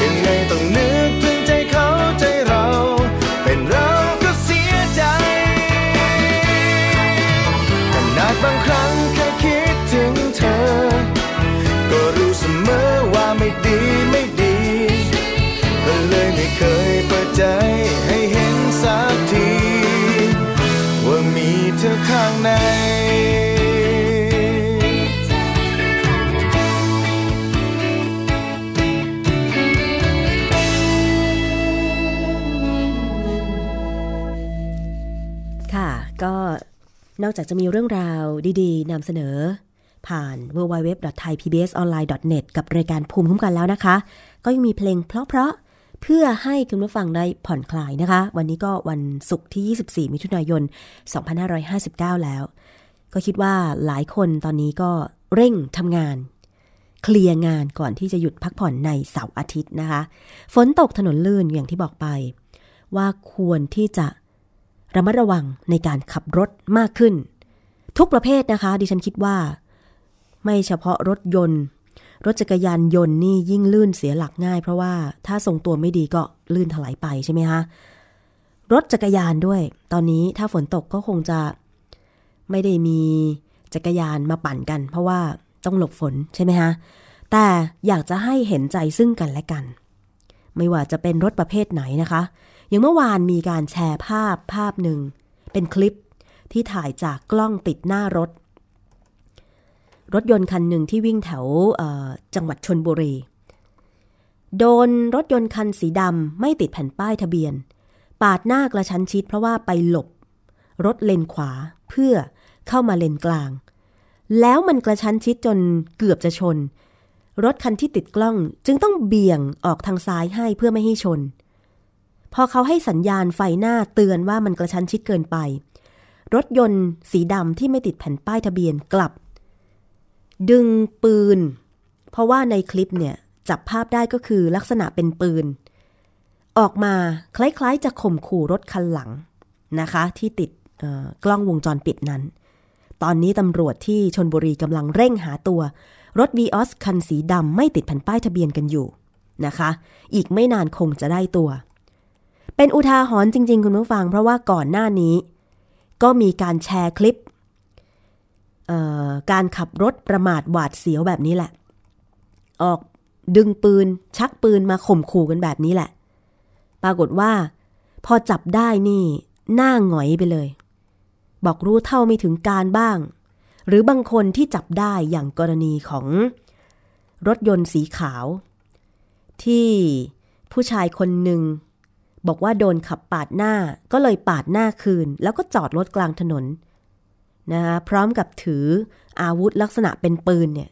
ยังไงต้องนึกถึงใจเขาใจเรา เป็นเราก็เสียใจ ขนาดบางครั้งแค่คิดถึงเธอ ก็รู้เสมอว่าไม่ดีไม่ดี ก็เลยไม่เคยเปิดใจให้เห็นสักที ว่ามีเธอข้างใน นอกจากจะมีเรื่องราวดีๆนำเสนอ ผ่าน www.thaipbsonline.net กับรายการภูมิคุ้มกันแล้วนะคะ ก็ยังมีเพลงเพราะๆเพื่อให้คุณผู้ฟังได้ผ่อนคลายนะคะ วันนี้ก็วันศุกร์ที่ 24 มิถุนายน 2559 แล้ว ก็คิดว่าหลายคนตอนนี้ก็เร่งทำงาน เคลียร์งานก่อนที่จะหยุดพักผ่อนในเสาร์อาทิตย์นะคะ ฝนตกถนนลื่นอย่างที่บอกไป ว่าควรที่จะ ระมัดระวังในการขับรถมากขึ้น ทุกประเภทนะคะ ดิฉันคิดว่า ไม่เฉพาะรถยนต์ รถจักรยานยนต์นี่ยิ่งลื่นเสียหลักง่าย เพราะว่าถ้าทรงตัวไม่ดีก็ลื่นถลายไปใช่ไหมคะรถจักรยานด้วย ตอนนี้ถ้าฝนตกก็คงจะไม่ได้มีจักรยานมาปั่นกัน เพราะว่าต้องหลบฝนใช่ไหมคะแต่อยากจะให้เห็นใจซึ่งกันและกัน ไม่ว่าจะเป็นรถประเภทไหนนะคะ อย่างเมื่อวานมีการแชร์ภาพภาพหนึ่ง เป็นคลิปที่ถ่ายจากกล้องติดหน้ารถ รถยนต์คันหนึ่งที่วิ่งแถวจังหวัดชนบุรี โดนรถยนต์คันสีดำไม่ติดแผ่นป้ายทะเบียน ปาดหน้ากระชั้นชิดเพราะว่าไปหลบ รถเลนขวาเพื่อเข้ามาเลนกลาง แล้วมันกระชั้นชิดจนเกือบจะชน รถคันที่ติดกล้องจึงต้องเบี่ยงออกทางซ้ายให้เพื่อไม่ให้ชน พอเขาให้สัญญาณไฟหน้าเตือนว่ามันกระชั้นชิดเกินไป รถยนต์สีดำที่ไม่ติดแผ่นป้ายทะเบียนกลับ ดึงปืน เพราะว่าในคลิปเนี่ย จับภาพได้ก็คือลักษณะเป็นปืน ออกมาคล้ายๆจะข่มขู่รถคันหลังนะคะ ที่ติดกล้องวงจรปิดนั้น ตอนนี้ตำรวจที่ชนบุรีกำลังเร่งหาตัว รถ v ีออสคันสีดำไม่ติดแผ่นป้ายทะเบียนกันอยู่นะคะ อีกไม่นานคงจะได้ตัว เป็นอุทาหรณ์จริง ๆ คุณผู้ฟัง เพราะว่าก่อนหน้านี้ ก็มีการแชร์คลิป การขับรถประมาทหวาดเสียวแบบนี้แหละ ออกดึงปืน ชักปืนมาข่มขู่กันแบบนี้แหละ ปรากฏว่า พอจับได้นี่หน้าหงอยไปเลย บอกรู้เท่าไม่ถึงการบ้าง หรือบางคนที่จับได้อย่างกรณีของรถยนต์สีขาว ที่ผู้ชายคนหนึ่ง บอกว่าโดนขับปาดหน้าก็เลยปาดหน้าคืน แล้วก็จอดรถกลางถนนนะคะพร้อมกับถืออาวุธลักษณะเป็นปืนเนี่ย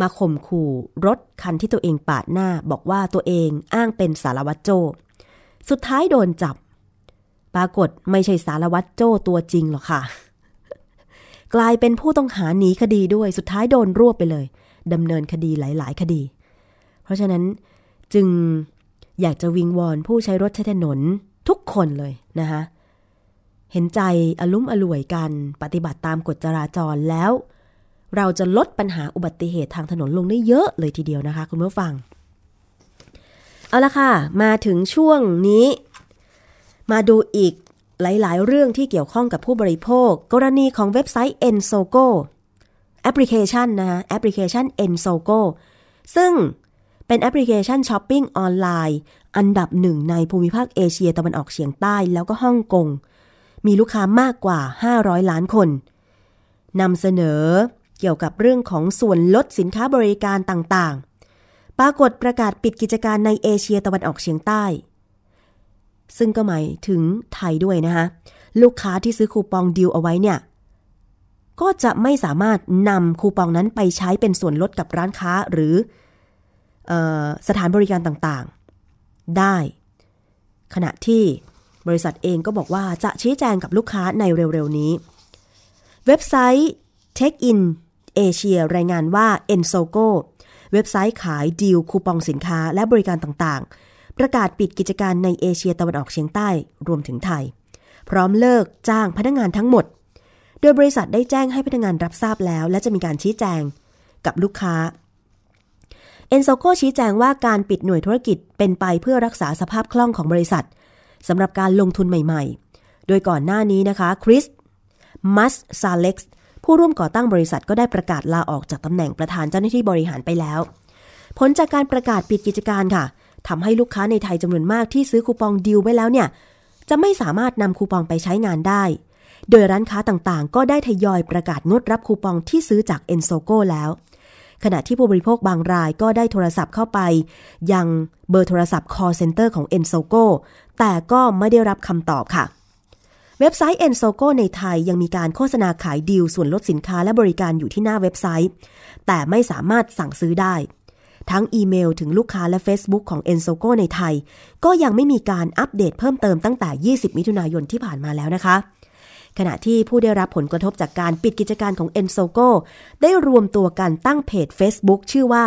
มาข่มขู่รถคันที่ตัวเองปาดหน้า บอกว่าตัวเองอ้างเป็นสารวัตรโจ สุดท้ายโดนจับ ปรากฏไม่ใช่สารวัตรโจ้ตัวจริงหรอกค่ะ กลายเป็นผู้ต้องหาหนีคดีด้วยสุดท้ายโดนรวบไปเลยดำเนินคดีหลาย ๆ คดี เพราะฉะนั้นจึง อยากจะวิงวอนผู้ใช้รถใช้ถนนทุกคนเลยนะคะเห็นใจอลุ่มอล่วยกันปฏิบัติตามกฎจราจรแล้ว เราจะลดปัญหาอุบัติเหตุทางถนนลงได้เยอะเลยทีเดียวนะคะ คุณผู้ฟัง เอาละค่ะ มาถึงช่วงนี้ มาดูอีกหลายๆ เรื่องที่เกี่ยวข้องกับผู้บริโภค กรณีของเว็บไซต์ Ensogo แอปพลิเคชันนะคะแอปพลิเคชัน Ensogo ซึ่ง เป็นแอปพลิเคชันช้อปปิ้งออนไลน์ อันดับหนึ่งในภูมิภาคเอเชียตะวันออกเฉียงใต้แล้วก็ฮ่องกง มีลูกค้ามากกว่า 500 ล้านคนนำเสนอเกี่ยวกับเรื่องของส่วนลดสินค้าบริการต่างๆ ปรากฏประกาศปิดกิจการในเอเชียตะวันออกเฉียงใต้ ซึ่งก็หมายถึงไทยด้วยนะคะลูกค้าที่ซื้อคูปองดิวเอาไว้เนี่ยก็จะไม่สามารถนำคูปองนั้นไปใช้เป็นส่วนลดกับร้านค้าหรือออ สถานบริการต่างๆ ได้ ขณะที่บริษัทเองก็บอกว่าจะชี้แจงกับลูกค้าในเร็วๆนี้ เว็บไซต์ Check In Asia รายงานว่า Ensogo เว็บไซต์ขายดีลคูปองสินค้าและบริการต่างๆ ประกาศปิดกิจการในเอเชียตะวันออกเฉียงใต้รวมถึงไทย พร้อมเลิกจ้างพนักงานทั้งหมด โดยบริษัทได้แจ้งให้พนักงานรับทราบแล้ว และจะมีการชี้แจงกับลูกค้า เอนโซโกชี้แจงว่าการปิดหน่วยธุรกิจเป็นไปเพื่อรักษาสภาพคล่องของบริษัทสำหรับการลงทุนใหม่ๆ โดยก่อนหน้านี้นะคะคริสมัสซาเล็กซ์ผู้ร่วมก่อตั้งบริษัทก็ได้ประกาศลาออกจากตำแหน่งประธานเจ้าหน้าที่บริหารไปแล้ว ผลจากการประกาศปิดกิจการค่ะทำให้ลูกค้าในไทยจำนวนมากที่ซื้อคูปองดิวไว้แล้วเนี่ยจะไม่สามารถนำคูปองไปใช้งานได้ โดยร้านค้าต่างๆ ก็ได้ทยอยประกาศงดรับคูปองที่ซื้อจากเอนโซโกแล้ว ขณะที่ผู้บริโภคบางรายก็ได้โทรศัพท์เข้าไป ยังเบอร์โทรศัพท์ call center ของ e n s o g o แต่ก็ไม่ได้รับคำตอบค่ะ เว็บไซต์ e n s o g o ในไทยยังมีการโฆษณาขายดีลส่วนลดสินค้าและบริการอยู่ที่หน้าเว็บไซต์ แต่ไม่สามารถสั่งซื้อได้ ทั้งอีเมลถึงลูกค้าและ Facebook ของ e n s o g o ในไทย ก็ยังไม่มีการอัปเดตเพิ่มเติมตั้งแต่ 20 มิถุนายนที่ผ่านมาแล้วนะคะ ขณะที่ผู้ได้รับผลกระทบจากการปิดกิจการของ e n s o g o ได้รวมตัวกันตั้งเพจ Facebook ชื่อว่า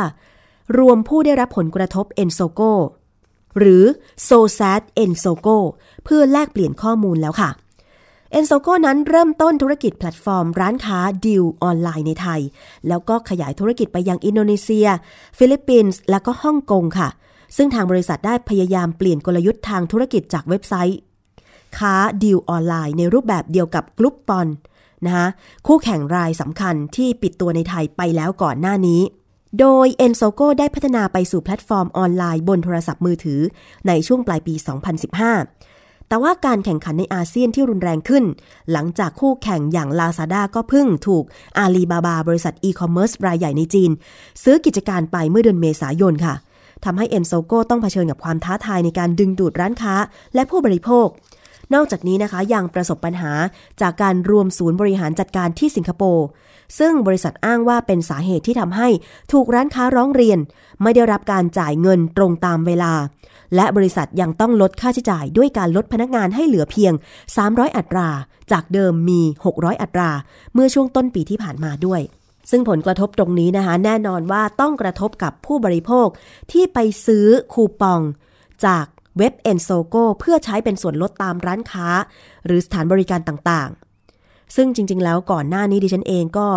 รวมผู้ได้รับผลกระทบ e n s o g o หรือ s o s a d e n s o g o เพื่อแลกเปลี่ยนข้อมูลแล้วค่ะ e n s o g o นั้นเริ่มต้นธุรกิจแพลตฟอร์มร้านค้าดีลออนไลน์ในไทย แล้วก็ขยายธุรกิจไปยังอินโดนีเซีย ฟิลิปปินส์และก็ฮ่องกงค่ะ ซึ่งทางบริษัทได้พยายามเปลี่ยนกลยุทธ์ทางธุรกิจจากเว็บไซต์ ค้าดีลออนไลน์ในรูปแบบเดียวกับ Groupon นะคะคู่แข่งรายสำคัญที่ปิดตัวในไทยไปแล้วก่อนหน้านี้ โดย e n s o g o ได้พัฒนาไปสู่แพลตฟอร์มออนไลน์บนโทรศัพท์มือถือในช่วงปลายปี 2015 แต่ว่าการแข่งขันในอาเซียนที่รุนแรงขึ้น หลังจากคู่แข่งอย่าง Lazada ก็เพิ่งถูกอาลีบาบาบริษัทอีคอมเมิร์ซรายใหญ่ในจีน ซื้อกิจการไปเมื่อเดือนเมษายนค่ะทำให้ e n s o g o ต้องเผชิญกับความท้าทายในการดึงดูดร้านค้าและผู้บริโภค นอกจากนี้นะคะยังประสบปัญหาจากการรวมศูนย์บริหารจัดการที่สิงคโปร์ซึ่งบริษัทอ้างว่าเป็นสาเหตุที่ทำให้ถูกร้านค้าร้องเรียน ไม่ได้รับการจ่ายเงินตรงตามเวลา และบริษัทยังต้องลดค่าใช้จ่ายด้วยการลดพนักงานให้เหลือเพียง 300 อัตรา จากเดิมมี 600 อัตรา เมื่อช่วงต้นปีที่ผ่านมาด้วยซึ่งผลกระทบตรงนี้นะคะ แน่นอนว่าต้องกระทบกับผู้บริโภคที่ไปซื้อคูปองจาก เว็บ e n s o g o เพื่อใช้เป็นส่วนลดตามร้านค้า หรือสถานบริการต่างๆ ซึ่งจริง ๆ แล้วก่อนหน้านี้ดิฉันเองก็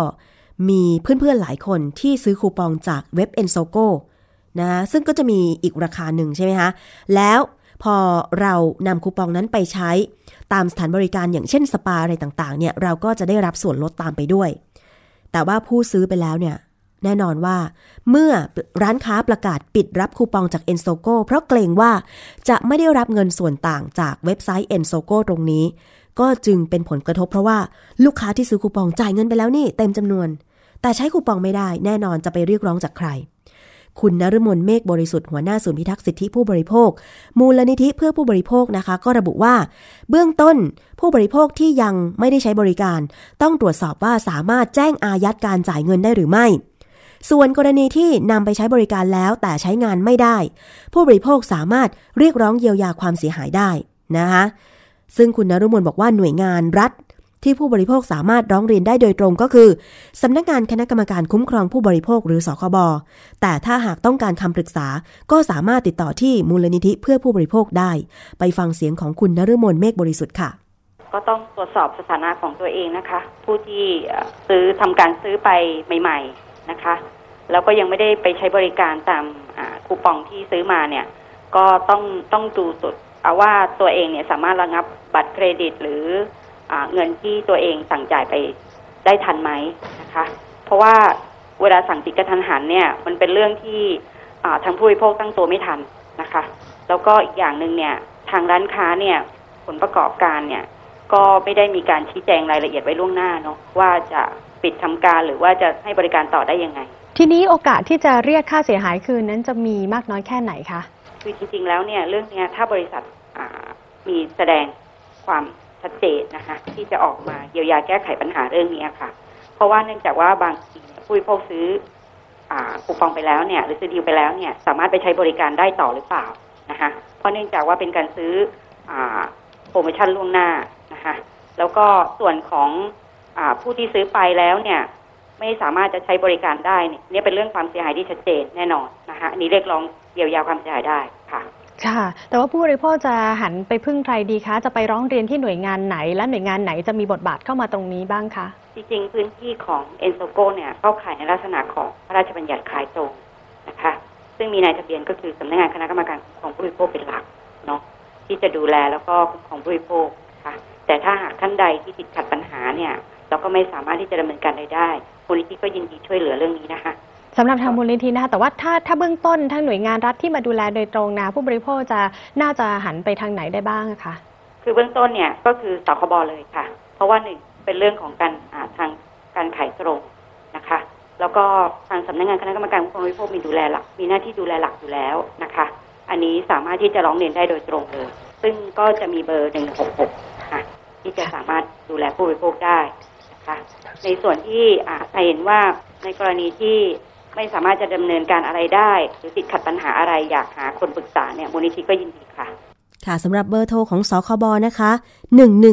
มีเพื่อนๆหลายคนที่ซื้อคูปองจากเว็บ e n s o g o นะซึ่งก็จะมีอีกราคาหนึ่งใช่ไหมคะ แล้วพอเรานำคูปองนั้นไปใช้ตามสถานบริการอย่างเช่นสปาอะไรต่างๆเนี่ยเราก็จะได้รับส่วนลดตามไปด้วย แต่ว่าผู้ซื้อไปแล้วเนี่ย แน่นอนว่า เมื่อร้านค้าประกาศปิดรับคูปองจาก e n s o g o เพราะเกรงว่าจะไม่ได้รับเงินส่วนต่างจากเว็บไซต์ e n s o g o ตรงนี้ ก็จึงเป็นผลกระทบเพราะว่าลูกค้าที่ซื้อคูปองจ่ายเงินไปแล้วนี่เต็มจำนวน แต่ใช้คูปองไม่ได้ แน่นอนจะไปเรียกร้องจากใคร คุณนฤมลเมฆบริสุทธิ์หัวหน้าศูนย์พิทักษ์สิทธิผู้บริโภค มูลนิธิเพื่อผู้บริโภคนะคะ ก็ระบุว่า เบื้องต้นผู้บริโภคที่ยังไม่ได้ใช้บริการ ต้องตรวจสอบว่าสามารถแจ้งอายัดการจ่ายเงินได้หรือไม่ ส่วนกรณีที่นำไปใช้บริการแล้วแต่ใช้งานไม่ได้ ผู้บริโภคสามารถเรียกร้องเยียวยาความเสียหายได้นะคะซึ่งคุณนรุมนบอกว่าหน่วยงานรัฐที่ผู้บริโภคสามารถร้องเรียนได้โดยตรงก็คือ สำนักงานคณะกรรมการคุ้มครองผู้บริโภคหรือสคบแต่ถ้าหากต้องการคำปรึกษา ก็สามารถติดต่อที่มูลนิธิเพื่อผู้บริโภคได้ ไปฟังเสียงของคุณนฤมลเมฆบริสุทธิ์ค่ะ ก็ต้องตรวจสอบสถานะของตัวเองนะคะ ผู้ที่ซื้อทำการซื้อไปใหม่ ๆนะคะ แล้วก็ยังไม่ได้ไปใช้บริการตามคูปองที่ซื้อมาเนี่ย ก็ต้องต้องดูสุดเอาว่าตัวเองเนี่ยสามารถระงับบัตรเครดิตหรืออเงินที่ตัวเองสั่งจ่ายไปได้ทันไหมนะคะ เพราะว่าเวลาสั่งติดกระทันหันเนี่ย มันเป็นเรื่องที่ทางผู้บริโภคตั้งตัวไม่ทันนะคะ แล้วก็อีกอย่างหนึ่งเนี่ย ทางร้านค้าเนี่ยผลประกอบการเนี่ย ก็ไม่ได้มีการชี้แจงรายละเอียดไว้ล่วงหน้าเนาะว่าจะปิดทำการหรือว่าจะให้บริการต่อได้ยังไง ทีนี้โอกาสที่จะเรียกค่าเสียหายคืนนั้นจะมีมากน้อยแค่ไหนคะ คือจริงๆ แล้วเนี่ยเรื่องนี้ถ้าบริษัทมีแสดงความชัดเจนนะคะ ที่จะออกมาเยียวยาแก้ไขปัญหาเรื่องนี้ค่ะ เพราะว่าเนื่องจากว่าบางทีผู้บริโภคซื้อคูปองไปแล้วเนี่ยหรือซื้อดีลไปแล้วเนี่ยสามารถไปใช้บริการได้ต่อหรือเปล่านะคะเพราะเนื่องจากว่าเป็นการซื้ออโปรโมชั่นล่วงหน้านะคะแล้วก็ส่วนของอผู้ที่ซื้อไปแล้วเนี่ย ไม่สามารถจะใช้บริการได้เนี่ยนี่เป็นเรื่องความเสียหายที่ชัดเจนแน่นอนนะคะอันนี้เรียกร้องเยียวยาความเสียหายได้ค่ะค่ะ แต่ว่าผู้บริโภคจะหันไปพึ่งใครดีคะ จะไปร้องเรียนที่หน่วยงานไหน และหน่วยงานไหนจะมีบทบาทเข้ามาตรงนี้บ้างคะ จริงๆ พื้นที่ของเอ็นโซโกเนี่ยเข้าข่ายในลักษณะของพระราชบัญญัติขายตรงนะคะ ซึ่งมีนายทะเบียนก็คือสำนักงานคณะกรรมการของผู้บริโภคเป็นหลักเนาะที่จะดูแลแล้วก็คุ้มครองผู้บริโภคค่ะ แต่ถ้าหากท่านใดที่ติดขัดปัญหาเนี่ย เราก็ไม่สามารถที่จะดำเนินการใดได้มูลนิธิก็ยินดีช่วยเหลือเรื่องนี้นะคะสำหรับทางมูลนิธินะคะแต่ว่าถ้าถ้าเบื้องต้นทางหน่วยงานรัฐที่มาดูแลโดยตรงนะผู้บริโภคจะน่าจะหันไปทางไหนได้บ้างคะคือเบื้องต้นเนี่ยก็คือสคบเลยค่ะ เพราะว่าหนึ่งเป็นเรื่องของการทางการขายตรงนะคะ แล้วก็ทางสำนักงานคณะกรรมการผู้บริโภคมีดูแลหลัก มีหน้าที่ดูแลหลักอยู่แล้วนะคะ อันนี้สามารถที่จะร้องเรียนได้โดยตรงเลย ซึ่งก็จะมีเบอร์หนึ่งหกหกค่ะที่จะสามารถดูแลผู้บริโภคได้นะ คะในส่วนที่อ่าเห็นว่าในกรณีที่ไม่สามารถจะดำเนินการอะไรได้ หรือติดขัดปัญหาอะไรอยากหาคนปรึกษาเนี่ยมูลนิธิก็ยินดีค่ะ ค่ะสำหรับเบอร์โทรของสคบนะคะ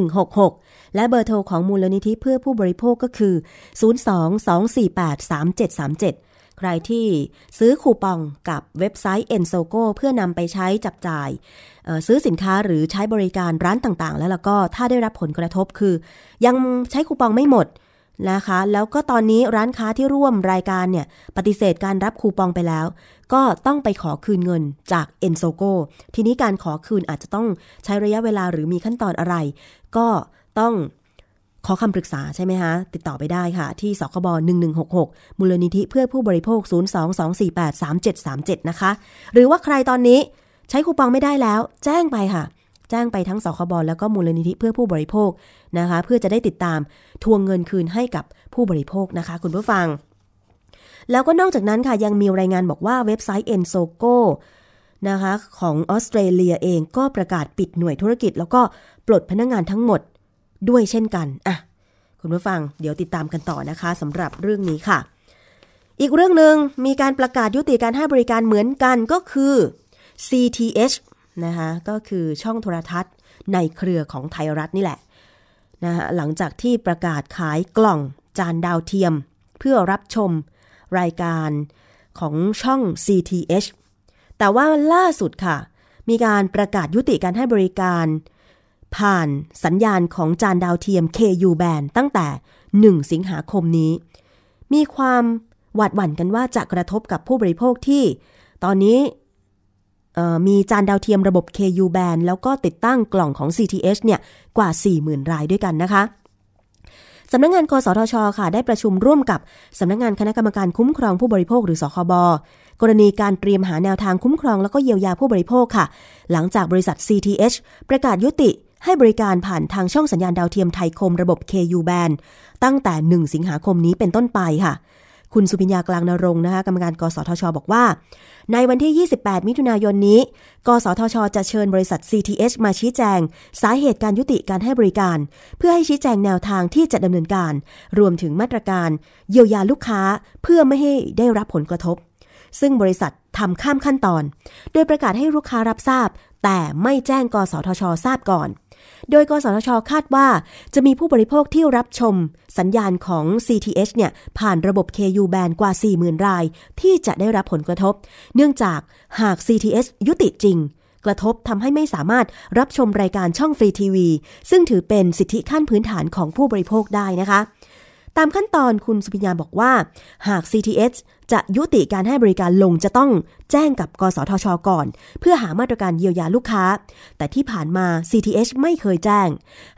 1166 และเบอร์โทรของมูลนิธิเพื่อผู้บริโภคก็คือ 022483737 ใครที่ซื้อคูปองกับเว็บไซต์ e n s o g o เพื่อนำไปใช้จับจ่าย ซื้อสินค้าหรือใช้บริการร้านต่างๆ แล้วล้วก็ถ้าได้รับผลกระทบคือ ยังใช้คูปองไม่หมดนะคะ แล้วก็ตอนนี้ร้านค้าที่ร่วมรายการเนี่ย ปฏิเสธการรับคูปองไปแล้ว ก็ต้องไปขอคืนเงินจาก e n s o g o ทีนี้การขอคืนอาจจะต้องใช้ระยะเวลาหรือมีขั้นตอนอะไร ก็ต้อง ขอคำปรึกษาใช่ไหมคะติดต่อไปได้ค่ะ ที่สคบ1166 มูลนิธิเพื่อผู้บริโภค 022483737 นะคะ หรือว่าใครตอนนี้ใช้คูปองไม่ได้แล้ว แจ้งไปค่ะ แจ้งไปทั้งสคบแล้วก็มูลนิธิเพื่อผู้บริโภคนะคะ เพื่อจะได้ติดตามทวงเงินคืนให้กับผู้บริโภคนะคะ คุณผู้ฟัง แล้วก็นอกจากนั้นค่ะยังมีรายงานบอกว่าเว็บไซต์ e n s o g o นะคะของออสเตรเลียเองก็ประกาศปิดหน่วยธุรกิจ แล้วก็ปลดพนักงงานทั้งหมด ด้วยเช่นกันอะคุณผู้ฟังเดี๋ยวติดตามกันต่อนะคะสำหรับเรื่องนี้ค่ะ อีกเรื่องหนึ่งมีการประกาศยุติการให้บริการเหมือนกันก็คือ CTH นะคะก็คือช่องโทรทัศน์ในเครือของไทยรัฐนี่แหละนะคะหลังจากที่ประกาศขายกล่องจานดาวเทียม เพื่อรับชมรายการของช่อง CTH แต่ว่าล่าสุดค่ะ มีการประกาศยุติการให้บริการ ผ่านสัญญาณของจานดาวเทียม KU band ตั้งแต่ 1 สิงหาคมนี้ มีความหวาดหวั่นกันว่าจะกระทบกับผู้บริโภคที่ ตอนนี้มีจานดาวเทียมระบบ KU band แล้วก็ติดตั้งกล่องของ CTH เนี่ยกว่า 40,000 รายด้วยกันนะคะสำนักงงานกสทช ค่ะ ได้ประชุมร่วมกับ สำนักงงานคณะกรรมการคุ้มครองผู้บริโภคหรือสคบกรณีการเตรียมหาแนวทางคุ้มครอง แล้วก็เยียวยาผู้บริโภคค่ะ หลังจากบริษัท CTH ประกาศยุติ ให้บริการผ่านทางช่องสัญญาณดาวเทียมไทยคมระบบ KU band ตั้งแต่ 1 สิงหาคมนี้เป็นต้นไปค่ะ คุณสุพิญญากลางนรงนะคะกรรมการกสทช บอกว่า ในวันที่ 28 มิถุนายนนี้ กสทช จะเชิญบริษัท CTH มาชี้แจง สาเหตุการยุติการให้บริการ เพื่อให้ชี้แจงแนวทางที่จะดำเนินการ รวมถึงมาตรการ เยียวยาลูกค้าเพื่อไม่ให้ได้รับผลกระทบ ซึ่งบริษัททำข้ามขั้นตอน โดยประกาศให้ลูกค้ารับทราบ แต่ไม่แจ้งกสทช ทราบก่อน โดยกสทช คาดว่าจะมีผู้บริโภคที่รับชม สัญญาณของ CTH เนี่ยผ่านระบบ KU band กว่า 40,000 ราย ที่จะได้รับผลกระทบ เนื่องจากหาก CTH ยุติจริง กระทบทำให้ไม่สามารถรับชมรายการช่องฟรีทีวี ซึ่งถือเป็นสิทธิขั้นพื้นฐานของผู้บริโภคได้นะคะ ตามขั้นตอนคุณสุพิญญาบอกว่า หาก CTH จะยุติการให้บริการลงจะต้องแจ้งกับกสทช ก่อน เพื่อหามาตรการเยียวยาลูกค้า แต่ที่ผ่านมา CTH ไม่เคยแจ้ง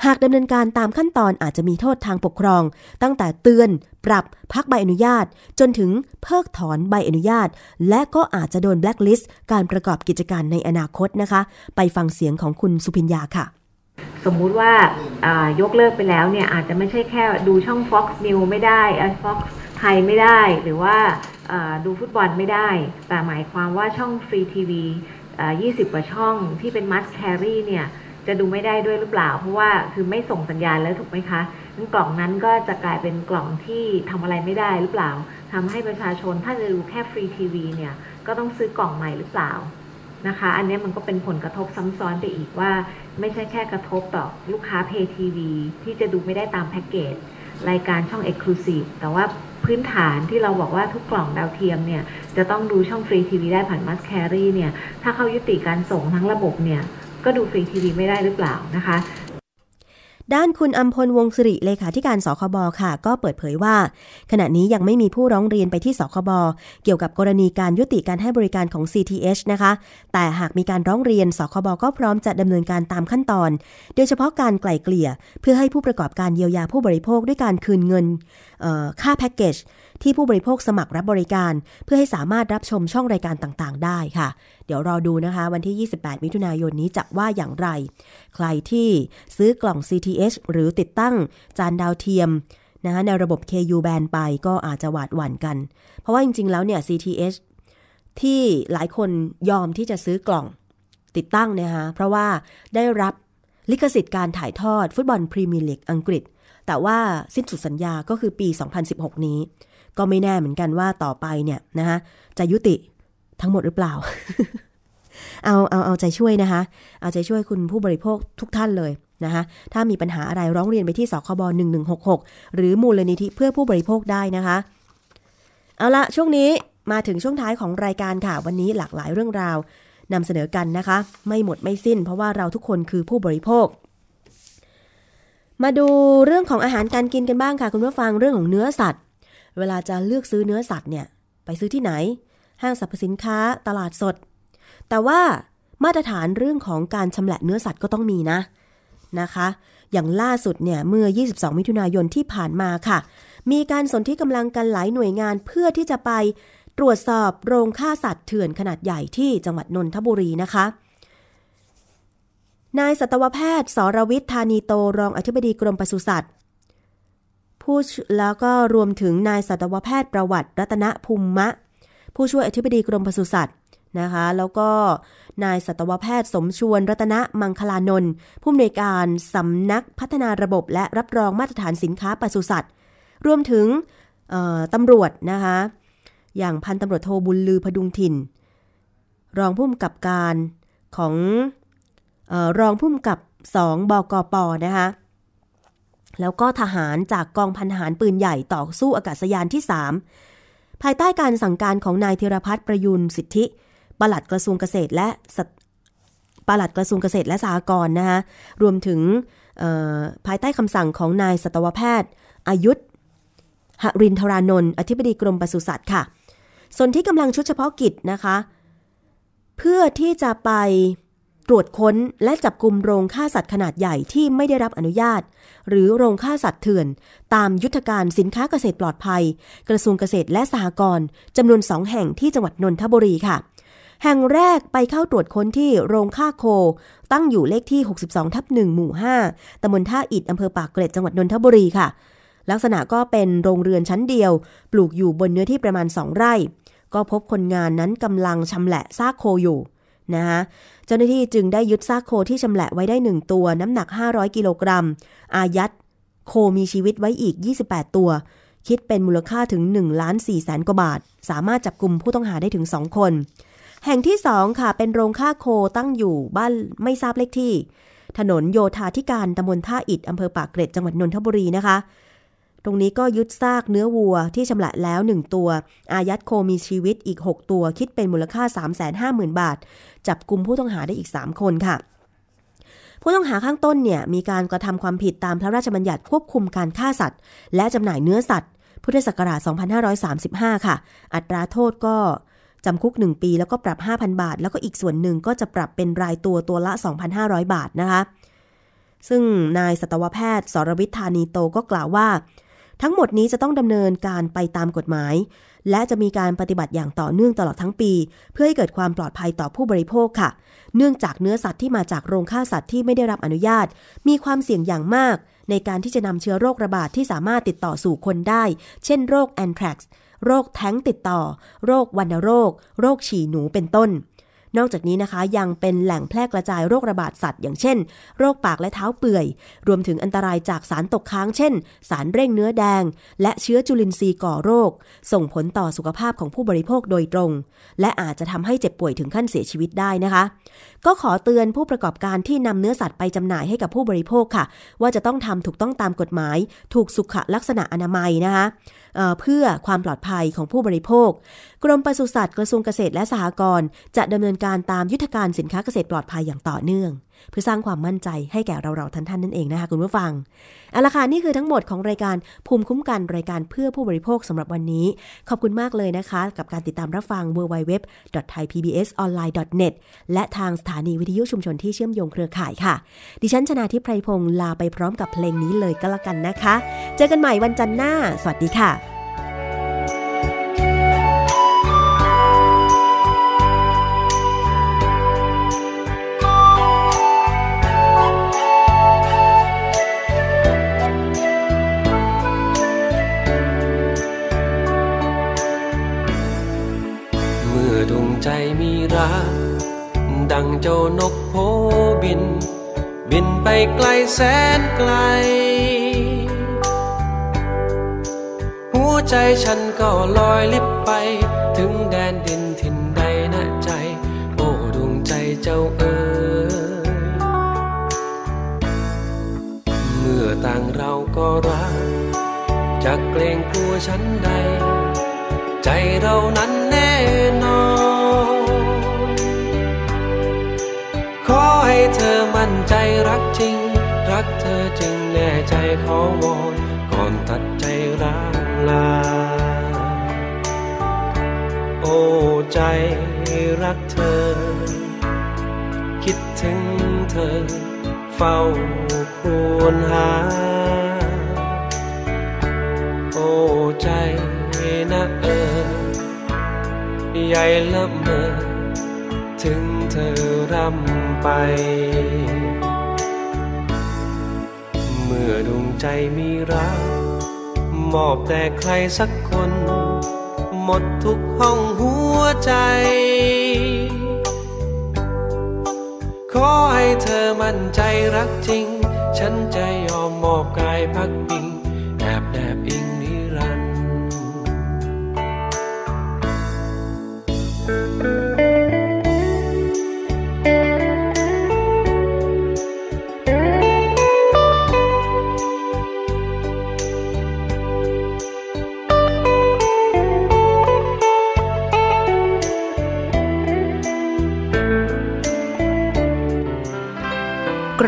หากดำเนินการตามขั้นตอนอาจจะมีโทษทางปกครอง ตั้งแต่เตือน ปรับ พักใบอนุญาต จนถึงเพิกถอนใบอนุญาต และก็อาจจะโดนแบล็คลิสต์การประกอบกิจการในอนาคตนะคะ ไปฟังเสียงของคุณสุพิญญาค่ะ สมมุติว่ายกเลิกไปแล้วเนี่ยอาจจะไม่ใช่แค่ดูช่อง Fox News ไม่ได้ Fox ไทยไม่ได้หรือว่าดูฟุตบอลไม่ได้ แต่หมายความว่าช่องฟรีทีวี20 กว่าช่องที่เป็นมัสแครีเนี่ยจะดูไม่ได้ด้วยหรือเปล่า เพราะว่าคือไม่ส่งสัญญาณแล้วถูกไหมคะนั้นกล่องนั้นก็จะกลายเป็นกล่องที่ทำอะไรไม่ได้หรือเปล่าทำให้ประชาชนถ้าจะดูแค่ฟรีทีวีเนี่ยก็ต้องซื้อกล่องใหม่หรือเปล่า นะคะ อันนี้มันก็เป็นผลกระทบซ้ำซ้อนไปอีกว่า ไม่ใช่แค่กระทบต่อลูกค้า Pay TV ที่จะดูไม่ได้ตามแพ็กเกจรายการช่อง Exclusive แต่ว่าพื้นฐานที่เราบอกว่าทุกกล่องดาวเทียมเนี่ยจะต้องดูช่องฟรีทีวีได้ผ่าน Must Carry เนี่ยถ้าเขายุติการส่งทั้งระบบเนี่ยก็ดูฟรีทีวีไม่ได้หรือเปล่านะคะ ด้านคุณอัมพลวงศิริเลขาธิการสคบค่ะ ก็เปิดเผยว่า ขณะนี้ยังไม่มีผู้ร้องเรียนไปที่สคบเกี่ยวกับกรณีการยุติการให้บริการของ CTH นะคะ แต่หากมีการร้องเรียนสคบก็พร้อมจะดำเนินการตามขั้นตอน โดยเฉพาะการไกล่เกลี่ย เพื่อให้ผู้ประกอบการเยียวยาผู้บริโภคด้วยการคืนเงินค่าแพ็กเกจ ที่ผู้บริโภคสมัครรับบริการ เพื่อให้สามารถรับชมช่องรายการต่างๆ ได้ค่ะ เดี๋ยวรอดูนะคะ วันที่ 28 มิถุนายนนี้จะว่าอย่างไร ใครที่ซื้อกล่อง CTH หรือติดตั้งจานดาวเทียมนะคะในระบบ KU band ไปก็อาจจะหวาดหวั่นกัน เพราะว่าจริง ๆ แล้วเนี่ย CTH ที่หลายคนยอมที่จะซื้อกล่องติดตั้งนะคะเพราะว่าได้รับลิขสิทธิ์การถ่ายทอดฟุตบอลพรีเมียร์ลีกอังกฤษ แต่ว่าสิ้นสุดสัญญาก็คือปี 2016 นี้ ก็ไม่แน่เหมือนกันว่าต่อไปเนี่ยนะคะจะยุติทั้งหมดหรือเปล่า เอาเอาเอาใจช่วยนะคะ เอาใจช่วยคุณผู้บริโภคทุกท่านเลยนะคะถ้ามีปัญหาอะไรร้องเรียนไปที่สคบ1166 หรือมูลนิธิเพื่อผู้บริโภคได้นะคะ เอาละช่วงนี้มาถึงช่วงท้ายของรายการค่ะ วันนี้หลากหลายเรื่องราวนำเสนอกันนะคะ ไม่หมดไม่สิ้น เพราะว่าเราทุกคนคือผู้บริโภค มาดูเรื่องของอาหารการกินกันบ้างค่ะ คุณผู้ฟังเรื่องของเนื้อสัตว์ เวลาจะเลือกซื้อเนื้อสัตว์เนี่ย ไปซื้อที่ไหน ห้างสรรพสินค้าตลาดสด แต่ว่ามาตรฐานเรื่องของการชำแหละเนื้อสัตว์ก็ต้องมีนะนะคะ อย่างล่าสุดเนี่ยเมื่อ 22 มิถุนายนที่ผ่านมาค่ะ มีการสนที่กำลังกันหลายหน่วยงานเพื่อที่จะไปตรวจสอบโรงฆ่าสัตว์เถื่อนขนาดใหญ่ที่จังหวัดนนทบุรีนะคะ นายสัตวแพทย์ สรวิทย์ธานีโตรองอธิบดีกรมปศุสัตว์ ผู้แล้วก็รวมถึงนายสัตวแพทย์ประวัติรัตนภูมิมะ ผู้ช่วยอธิบดีกรมปศุสัตว์นะคะ แล้วก็นายสัตวแพทย์สมชวนรัตนมังคลานนท์ผู้อำนวยการสำนักพัฒนาระบบและรับรองมาตรฐานสินค้าปศุสัตว์ รวมถึงตำรวจนะคะ อย่างพันตำรวจโทบุญลือพดุงถิ่น รองผู้กำกับการของออรองผู้กำกับสองบกปนะคะ แล้วก็ทหารจากกองพันทหารปืนใหญ่ต่อสู้อากาศยานที่ 3 ภายใต้การสั่งการของนายธีรพัฒน์ประยุนสิทธิปลัดกระทรวงเกษตรและปลัดกระทรวงเกษตรและสหกรณ์นะคะรวมถึงภายใต้คำสั่งของนายสัตวแพทย์ อายุธหรินทรานนท์อธิบดีกรมปศุสัตว์ค่ะ ส่วนที่กำลังชุดเฉพาะกิจนะคะ เพื่อที่จะไป รวจค้นและจับกลุ่มโรงฆ่าสัตว์ขนาดใหญ่ที่ไม่ได้รับอนุญาต หรือโรงฆ่าสัตว์เถื่อน ตามยุทธการสินค้าเกษตรปลอดภัย กระทรวงเกษตรและสหกรณ์จำนวนสองแห่งที่จังหวัดนนทบุรีค่ะ แห่งแรกไปเข้าตรวจค้นที่โรงฆ่าโค ตั้งอยู่เลขที่ 62 ทับ1หมู่ 5ตำบลท่าอิดอำเภอปากเกร็ดจังหวัดนนทบุรีค่ะ ลักษณะก็เป็นโรงเรือนชั้นเดียว ปลูกอยู่บนเนื้อที่ประมาณ 2 ไร่ ก็พบคนงานนั้นกำลังชำแหละซากโคอยู่ นะคะเจ้าหน้าที่จึงได้ยึดซากโคที่ชำแหละไว้ได้ 1 ตัว น้ำหนัก 500 กิโลกรัม อายัดโคมีชีวิตไว้อีก 28 ตัว คิดเป็นมูลค่าถึง1ล้าน4แสนกว่าบาท สามารถจับกลุ่มผู้ต้องหาได้ถึง 2 คน แห่งที่ 2 ค่ะ เป็นโรงฆ่าโคตั้งอยู่บ้านไม่ทราบเลขที่ ถนนโยธาธิการตำบลท่าอิฐอำเภอปากเกร็ดจังหวัดนนทบุรีนะคะ ตรงนี้ก็ยึดซากเนื้อวัวที่ชำละแล้ว 1 ตัว อายัดโคมีชีวิตอีก 6 ตัว คิดเป็นมูลค่า 350,000 บาท จับกลุ่มผู้ต้องหาได้อีก 3 คนค่ะ ผู้ต้องหาข้างต้นเนี่ยมีการกระทำความผิดตามพระราชบัญญัติควบคุมการฆ่าสัตว์ และจำหน่ายเนื้อสัตว์ พุทธศักราช 2535 ค่ะ อัตราโทษก็จำคุก 1 ปีแล้วก็ปรับ 5,000 บาท แล้วก็อีกส่วนหนึ่งก็จะปรับเป็นรายตัวตัวละ 2,500 บาทนะคะ ซึ่งนายสัตวแพทย์สรวิทธานีโตก็กล่าวว่า ทั้งหมดนี้จะต้องดำเนินการไปตามกฎหมาย และจะมีการปฏิบัติอย่างต่อเนื่องตลอดทั้งปี เพื่อให้เกิดความปลอดภัยต่อผู้บริโภคค่ะ เนื่องจากเนื้อสัตว์ที่มาจากโรงฆ่าสัตว์ที่ไม่ได้รับอนุญาต มีความเสี่ยงอย่างมาก ในการที่จะนำเชื้อโรคระบาดที่สามารถติดต่อสู่คนได้ เช่น โรคแอนแทรกซ์โรคแท้งติดต่อ โรควัณโรค โรคฉี่หนูเป็นต้น นอกจากนี้นะคะยังเป็นแหล่งแพร่กระจายโรคระบาดสัตว์ อย่างเช่น โรคปากและเท้าเปื่อย รวมถึงอันตรายจากสารตกค้างเช่น สารเร่งเนื้อแดง และเชื้อจุลินทรีย์ก่อโรค ส่งผลต่อสุขภาพของผู้บริโภคโดยตรง และอาจจะทำให้เจ็บป่วยถึงขั้นเสียชีวิตได้นะคะ ก็ขอเตือนผู้ประกอบการที่นำเนื้อสัตว์ไปจำหน่ายให้กับผู้บริโภคค่ะ ว่าจะต้องทำถูกต้องตามกฎหมาย ถูกสุขลักษณะอนามัยนะคะ เพื่อความปลอดภัยของผู้บริโภค กรมปศุสัตว์กระทรวงเกษตรและสหกรณ์จะดำเนินการตามยุทธการสินค้าเกษตรปลอดภัยอย่างต่อเนื่อง เพื่อสร้างความมั่นใจให้แก่เราเราท่านท่านนั่นเองนะคะคุณผู้ฟังเอาละค่ะนี่คือทั้งหมดของรายการภูมิคุ้มกันรายการเพื่อผู้บริโภคสำหรับวันนี้ ขอบคุณมากเลยนะคะ กับการติดตามรับฟัง www.thaipbsonline.net และทางสถานีวิทยุชุมชนที่เชื่อมโยงเครือข่ายค่ะ ดิฉันชนาทิพไพรพงศ์ลาไปพร้อมกับเพลงนี้เลยก็แล้วกันนะคะ เจอกันใหม่วันจันทร์หน้า สวัสดีค่ะ ใจมีรัก ดังเจ้านกโพบิน บินไปไกลแสนไกล หัวใจฉันก็ลอยลิบไป ถึงแดนดินถิ่นใดนะใจ โอ้ดวงใจเจ้าเอ๋ยเมื่อต่างเราก็รักจะเกรงกลัวฉันใด ใจเรานั้นแน่น มั่นใจรักจริง รักเธอจึงแน่ใจขอวอนก่อนตัดใจร้างลา โอ้ใจรักเธอ คิดถึงเธอ เฝ้าควรหา โอ้ใจนะเออใหญ่ละเมอถึงเธอ รำไป เมื่อดวงใจมีรัก มอบแต่ใครสักคน หมดทุกห้องหัวใจ ขอให้เธอมั่นใจรักจริง ฉันจะยอมมอบกายพักพิง